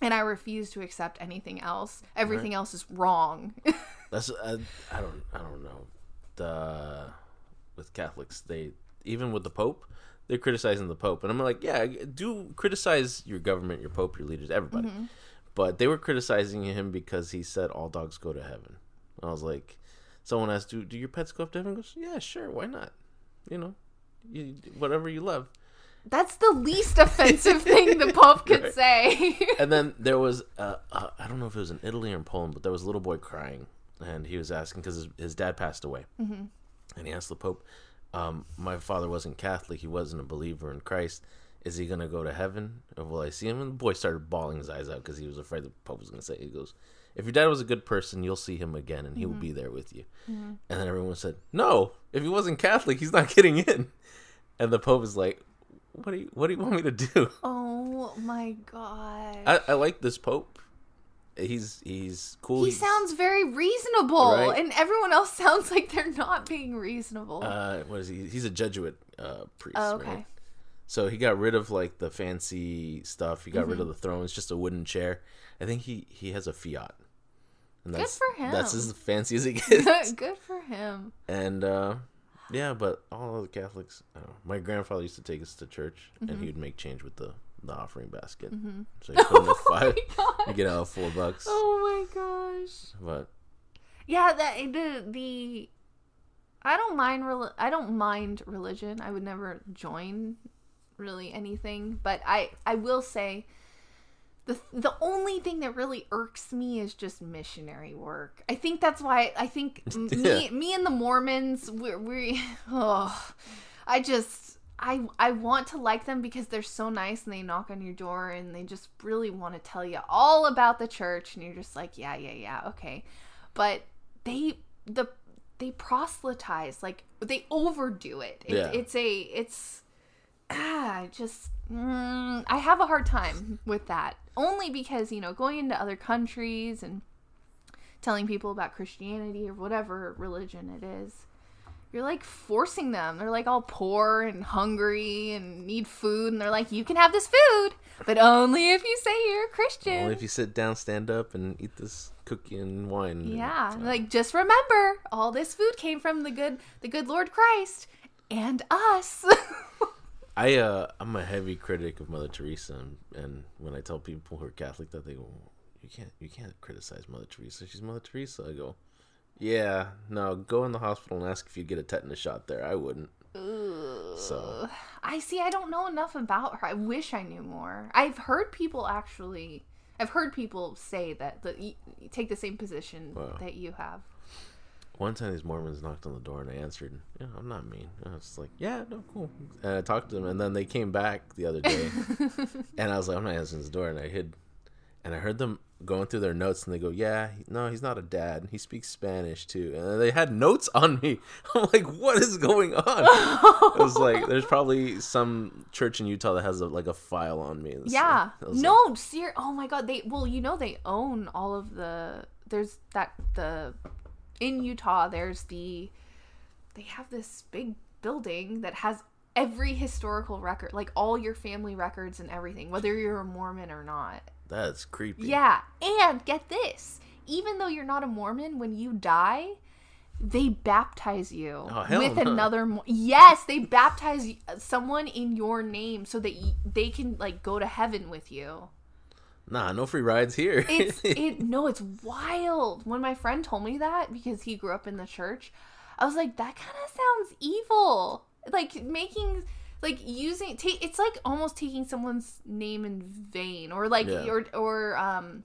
Speaker 1: And I refuse to accept anything else. Everything else is wrong.
Speaker 3: That's uh, I don't I don't know. The with Catholics, they even with the Pope, they're criticizing the Pope, and I'm like, yeah, do criticize your government, your Pope, your leaders, everybody. But they were criticizing him because he said all dogs go to heaven. And I was like, someone asked, do do your pets go up to heaven? He goes, yeah, sure, why not? You know, you, whatever you love.
Speaker 1: That's the least offensive thing the Pope could
Speaker 3: Right.
Speaker 1: say.
Speaker 3: and then there was uh, uh, I don't know if it was in Italy or in Poland, but there was a little boy crying, and he was asking because his, his dad passed away, mm-hmm. and he asked the Pope, um, "My father wasn't Catholic; he wasn't a believer in Christ. Is he gonna go to heaven, or will I see him?" And the boy started bawling his eyes out because he was afraid the Pope was gonna say. He goes, "If your dad was a good person, you'll see him again, and he will be there with you." And then everyone said, "No, if he wasn't Catholic, he's not getting in." And the Pope is like, "What do you What do you want me to do?"
Speaker 1: oh my god.
Speaker 3: I, I like this Pope. He's he's cool.
Speaker 1: he
Speaker 3: He's,
Speaker 1: sounds very reasonable,
Speaker 3: Right.
Speaker 1: and everyone else sounds like they're not being reasonable.
Speaker 3: uh what is he? He's a Jesuit uh priest.
Speaker 1: oh, okay.
Speaker 3: right? So he got rid of like the fancy stuff. He got
Speaker 1: Mm-hmm.
Speaker 3: rid of the throne. It's just a wooden chair. I think he he has a Fiat. And that's,
Speaker 1: Good for him.
Speaker 3: That's as fancy as he gets.
Speaker 1: Good for him.
Speaker 3: and uh yeah, but all the Catholics. I don't know. My grandfather used to take us to church,
Speaker 1: Mm-hmm.
Speaker 3: and he would make change with the the offering basket. Mm-hmm. So he put in a oh
Speaker 1: five,
Speaker 3: you get out four bucks.
Speaker 1: Oh my gosh.
Speaker 3: But
Speaker 1: Yeah, that the the I don't mind rel- I don't mind religion. I would never join really anything, but I I will say the the only thing that really irks me is just missionary work. I think that's why I think m- me me and the Mormons we we oh I just I I want to like them because they're so nice and they knock on your door and they just really want to tell you all about the church and you're just like yeah yeah yeah okay. But they the they proselytize like they overdo it, it
Speaker 3: Yeah.
Speaker 1: it's a it's ah just mm, i have a hard time with that. Only because you know going into other countries and telling people about christianity or whatever religion it is you're like forcing them they're like all poor and hungry and need food and they're like you can have this food but only if you say you're a christian
Speaker 3: only if you sit down, stand up, and eat this cookie and wine. and-
Speaker 1: yeah, like just remember, all this food came from the good, the good Lord Christ and us.
Speaker 3: I uh I'm a heavy critic of Mother Teresa, and, and when I tell people who are Catholic that they go, you can't you can't criticize Mother Teresa. She's Mother Teresa. I go, yeah, no, go in the hospital and ask if you get a tetanus shot there. I wouldn't. So
Speaker 1: I see. I don't know enough about her. I wish I knew more. I've heard people actually. I've heard people say that that you, take the same position
Speaker 3: Wow.
Speaker 1: that you have.
Speaker 3: one time these Mormons knocked on the door and I answered. Yeah, I'm not mean. I was like, yeah, no, cool. And I talked to them, and then they came back the other day, and I was like, I'm not answering this door, and I hid, and I heard them going through their notes, and they go, yeah, no, he's not a dad. He speaks Spanish too, and they had notes on me. I'm like, what is going on? It was like, there's probably some church in Utah that has a, like a file on me.
Speaker 1: Yeah.
Speaker 3: like- like,
Speaker 1: No, ser- Oh my god. They well, you know they own all of the there's that the in Utah there's the they have this big building that has every historical record, like all your family records and everything, whether you're a Mormon or not.
Speaker 3: That's creepy.
Speaker 1: Yeah. And get this. Even though you're not a Mormon, when you die, they baptize you
Speaker 3: Oh,
Speaker 1: with
Speaker 3: no.
Speaker 1: another Mo- yes they baptize someone in your name so that y- they can like go to heaven with you
Speaker 3: Nah, no free rides here.
Speaker 1: it's it no it's wild when my friend told me that because he grew up in the church i was like that kind of sounds evil like making like using take it's like almost taking someone's name in vain or like
Speaker 3: Yeah.
Speaker 1: or or um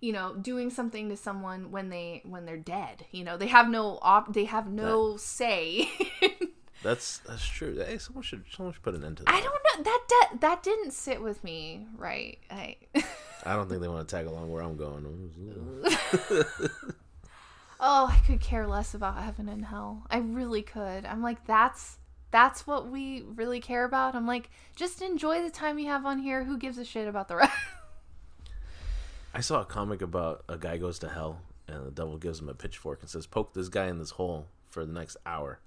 Speaker 1: you know doing something to someone when they when they're dead you know they have no op they have no say
Speaker 3: That's that's true. Hey, someone should someone should put an end to that.
Speaker 1: i don't know that de- that didn't sit with me right i
Speaker 3: I don't think they want to tag along where I'm going.
Speaker 1: oh i could care less about heaven and hell i really could i'm like that's that's what we really care about i'm like just enjoy the time you have on here who gives a shit about the rest
Speaker 3: I saw a comic about a guy goes to hell and the devil gives him a pitchfork and says, "Poke this guy in this hole for the next hour."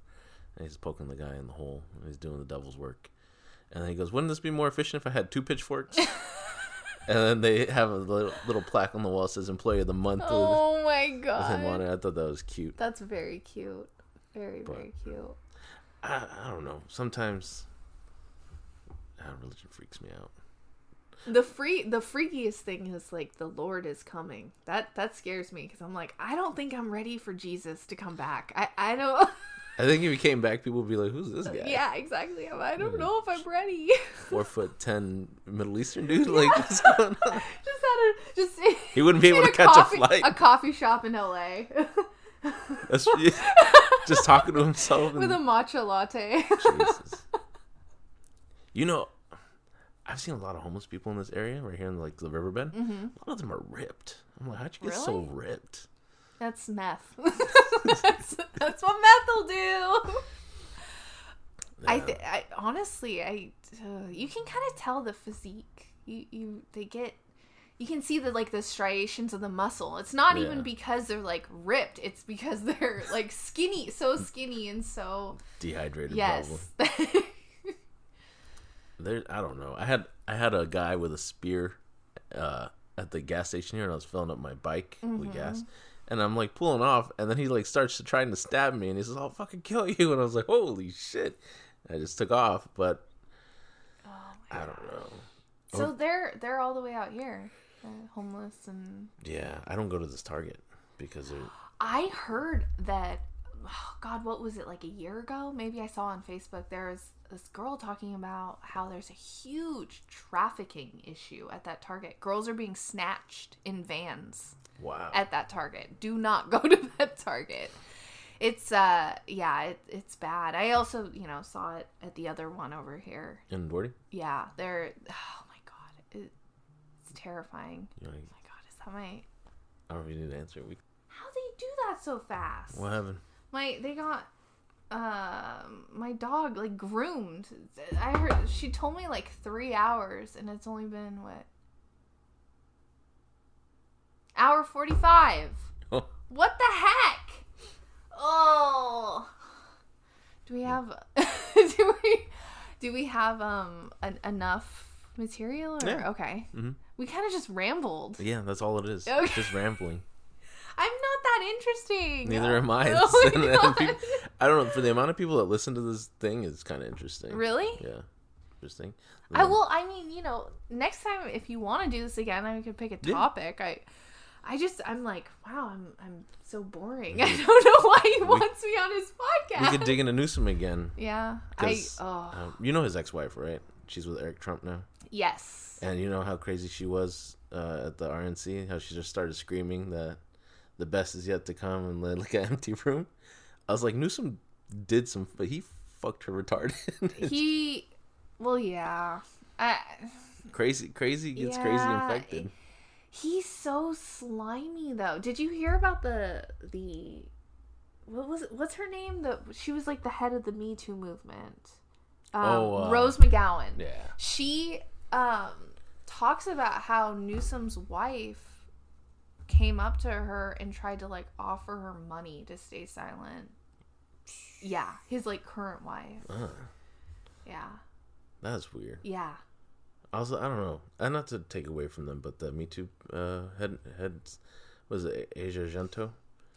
Speaker 3: And he's poking the guy in the hole. And he's doing the devil's work. And then he goes, "Wouldn't this be more efficient if I had two pitchforks?" and then they have a little, little plaque on the wall that says "Employee of the Month"
Speaker 1: oh my
Speaker 3: with him on
Speaker 1: god.
Speaker 3: I thought that was cute.
Speaker 1: That's very cute. Very, very cute.
Speaker 3: I, I don't know. Sometimes ah, religion freaks me out.
Speaker 1: The free the freakiest thing is like the Lord is coming. That that scares me because I'm like, I don't think I'm ready for Jesus to come back. I, I don't
Speaker 3: I think if he came back, people would be like, "Who's this guy?"
Speaker 1: Yeah, exactly. I don't know if I'm ready.
Speaker 3: four foot ten Middle Eastern dude. Like, what's going on?
Speaker 1: just had a just
Speaker 3: He wouldn't be able to catch
Speaker 1: coffee,
Speaker 3: a flight.
Speaker 1: A coffee shop in LA
Speaker 3: That's, yeah, just talking to himself.
Speaker 1: with a matcha latte.
Speaker 3: Jesus. You know, I've seen a lot of homeless people in this area, right here in like the riverbed.
Speaker 1: Mm-hmm.
Speaker 3: A lot of them are ripped. I'm like, how'd you get so ripped?
Speaker 1: That's meth. that's, that's what meth will do. I, th- I honestly, I uh, you can kind of tell the physique. You you they get you can see the like the striations of the muscle. It's not
Speaker 3: Yeah.
Speaker 1: even because they're like ripped. It's because they're like skinny, so skinny and so
Speaker 3: dehydrated.
Speaker 1: yes.
Speaker 3: There, I don't know. I had I had a guy with a spear uh, at the gas station here, and I was filling up my bike
Speaker 1: Mm-hmm.
Speaker 3: with gas, and I'm like pulling off, and then he like starts to trying to stab me, and he says, "I'll fucking kill you," and I was like, "Holy shit!" I just took off, but I don't know.
Speaker 1: so they're they're all the way out here, uh, homeless and
Speaker 3: Yeah, I don't go to this Target because they're
Speaker 1: I heard that, oh God, what was it like a year ago? Maybe I saw on Facebook there was this girl talking about how there's a huge trafficking issue at that Target. Girls are being snatched in vans
Speaker 3: wow.
Speaker 1: at that Target. Do not go to that Target. It's uh yeah, it, it's bad. I also you know saw it at the other one over here.
Speaker 3: In Doherty,
Speaker 1: Yeah, they're oh my god, it, it's terrifying.
Speaker 3: know,
Speaker 1: Oh my god, is that my
Speaker 3: I don't know if you need to answer. We,
Speaker 1: how do you do that so fast?
Speaker 3: what happened?
Speaker 1: My they got um my dog like groomed. I heard she told me like three hours, and it's only been what hour forty five.
Speaker 3: Oh,
Speaker 1: What the heck? Oh, do we have do we do we have um an, enough material? Or?
Speaker 3: Yeah.
Speaker 1: Okay,
Speaker 3: Mhm.
Speaker 1: We kind of just rambled.
Speaker 3: yeah, that's all it is.
Speaker 1: Okay.
Speaker 3: Just rambling.
Speaker 1: I'm not that interesting.
Speaker 3: Neither am I.
Speaker 1: Oh my
Speaker 3: And people- I don't know. For the amount of people that listen to this thing, it's kind of interesting.
Speaker 1: Really?
Speaker 3: Yeah, interesting.
Speaker 1: I will. I mean, you know, next time if you want to do this again, I could pick a
Speaker 3: Yeah.
Speaker 1: topic. I, I just I'm like, wow, I'm I'm so boring. I don't know why he wants me on his podcast.
Speaker 3: We could dig into Newsom again.
Speaker 1: yeah, I oh
Speaker 3: um, you know his ex-wife, right? She's with Eric Trump now,
Speaker 1: yes,
Speaker 3: and you know how crazy she was uh, at the RNC. How she just started screaming that the best is yet to come, and like an empty room. I was like, Newsom did some, but he fucked her retarded.
Speaker 1: he, well, yeah, I,
Speaker 3: crazy, crazy gets crazy infected.
Speaker 1: he's so slimy though. Did you hear about the the what was it? What's her name? The she was like the head of the Me Too movement. Um,
Speaker 3: Oh, uh,
Speaker 1: Rose McGowan.
Speaker 3: Yeah.
Speaker 1: she um talks about how Newsom's wife came up to her and tried to like offer her money to stay silent. Yeah, his like current wife.
Speaker 3: Uh,
Speaker 1: Yeah.
Speaker 3: that's weird.
Speaker 1: Yeah.
Speaker 3: Also, I don't know. And not to take away from them, but the Me Too uh, head head was it Asia Argento?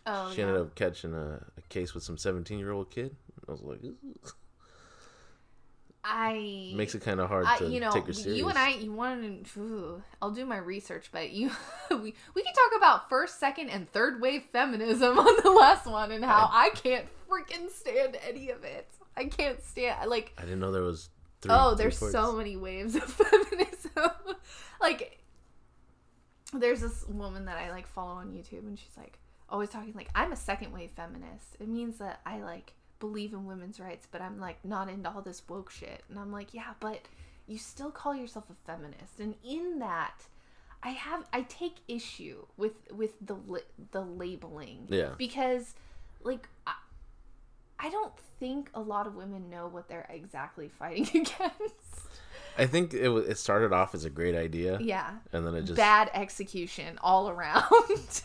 Speaker 1: Oh
Speaker 3: she
Speaker 1: yeah.
Speaker 3: ended up catching a, a case with some seventeen year old kid. I was like.
Speaker 1: I
Speaker 3: makes it kind of hard
Speaker 1: I,
Speaker 3: to
Speaker 1: you know,
Speaker 3: take her serious.
Speaker 1: you and I, you want to. I'll do my research, but you, we, we can talk about first, second, and third wave feminism on the last one and how I can't freaking stand any of it. I can't stand like
Speaker 3: I didn't know there was. Three,
Speaker 1: oh,
Speaker 3: three
Speaker 1: there's
Speaker 3: parts.
Speaker 1: so many waves of feminism. like there's this woman that I like follow on YouTube and she's like always talking like I'm a second wave feminist. It means that I like believe in women's rights, but I'm like not into all this woke shit. And I'm like, yeah, but you still call yourself a feminist. And in that I have I take issue with with the li- the labeling
Speaker 3: Yeah.
Speaker 1: because like I, I don't think a lot of women know what they're exactly fighting against.
Speaker 3: I think it wa- it started off as a great idea,
Speaker 1: Yeah.
Speaker 3: and then it just
Speaker 1: Bad execution all around.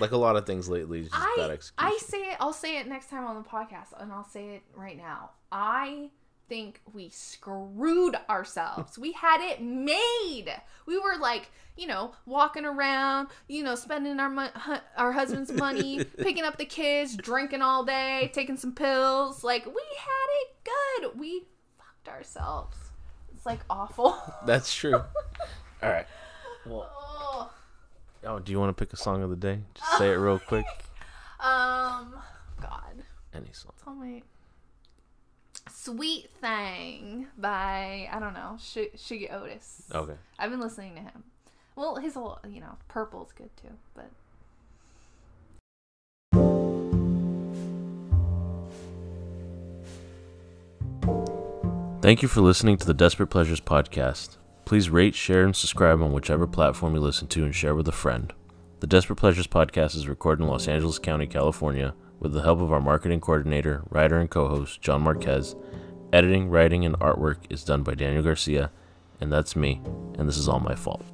Speaker 3: like a lot of things lately, it's just bad
Speaker 1: I
Speaker 3: execution.
Speaker 1: I say it I'll say it next time on the podcast and I'll say it right now. I think we screwed ourselves. we had it made. We were like, you know, walking around, you know, spending our mon- hu- our husband's money, picking up the kids, drinking all day, taking some pills. Like we had it good. We fucked ourselves. It's like awful.
Speaker 3: That's true. All right. Well,
Speaker 1: oh.
Speaker 3: do you want to pick a song of the day? Just say it real quick.
Speaker 1: Um god.
Speaker 3: Any song.
Speaker 1: On my Sweet Thing by I don't know Sh- Shuggie Otis.
Speaker 3: Okay.
Speaker 1: I've been listening to him. Well, his whole you know Purple's good too, but
Speaker 3: Thank you for listening to the Desperate Pleasures podcast. Please rate, share, and subscribe on whichever platform you listen to and share with a friend. The Desperate Pleasures podcast is recorded in Los Angeles County, California, with the help of our marketing coordinator, writer, and co host, John Marquez. Editing, writing, and artwork is done by Daniel Garcia, and that's me, and this is all my fault.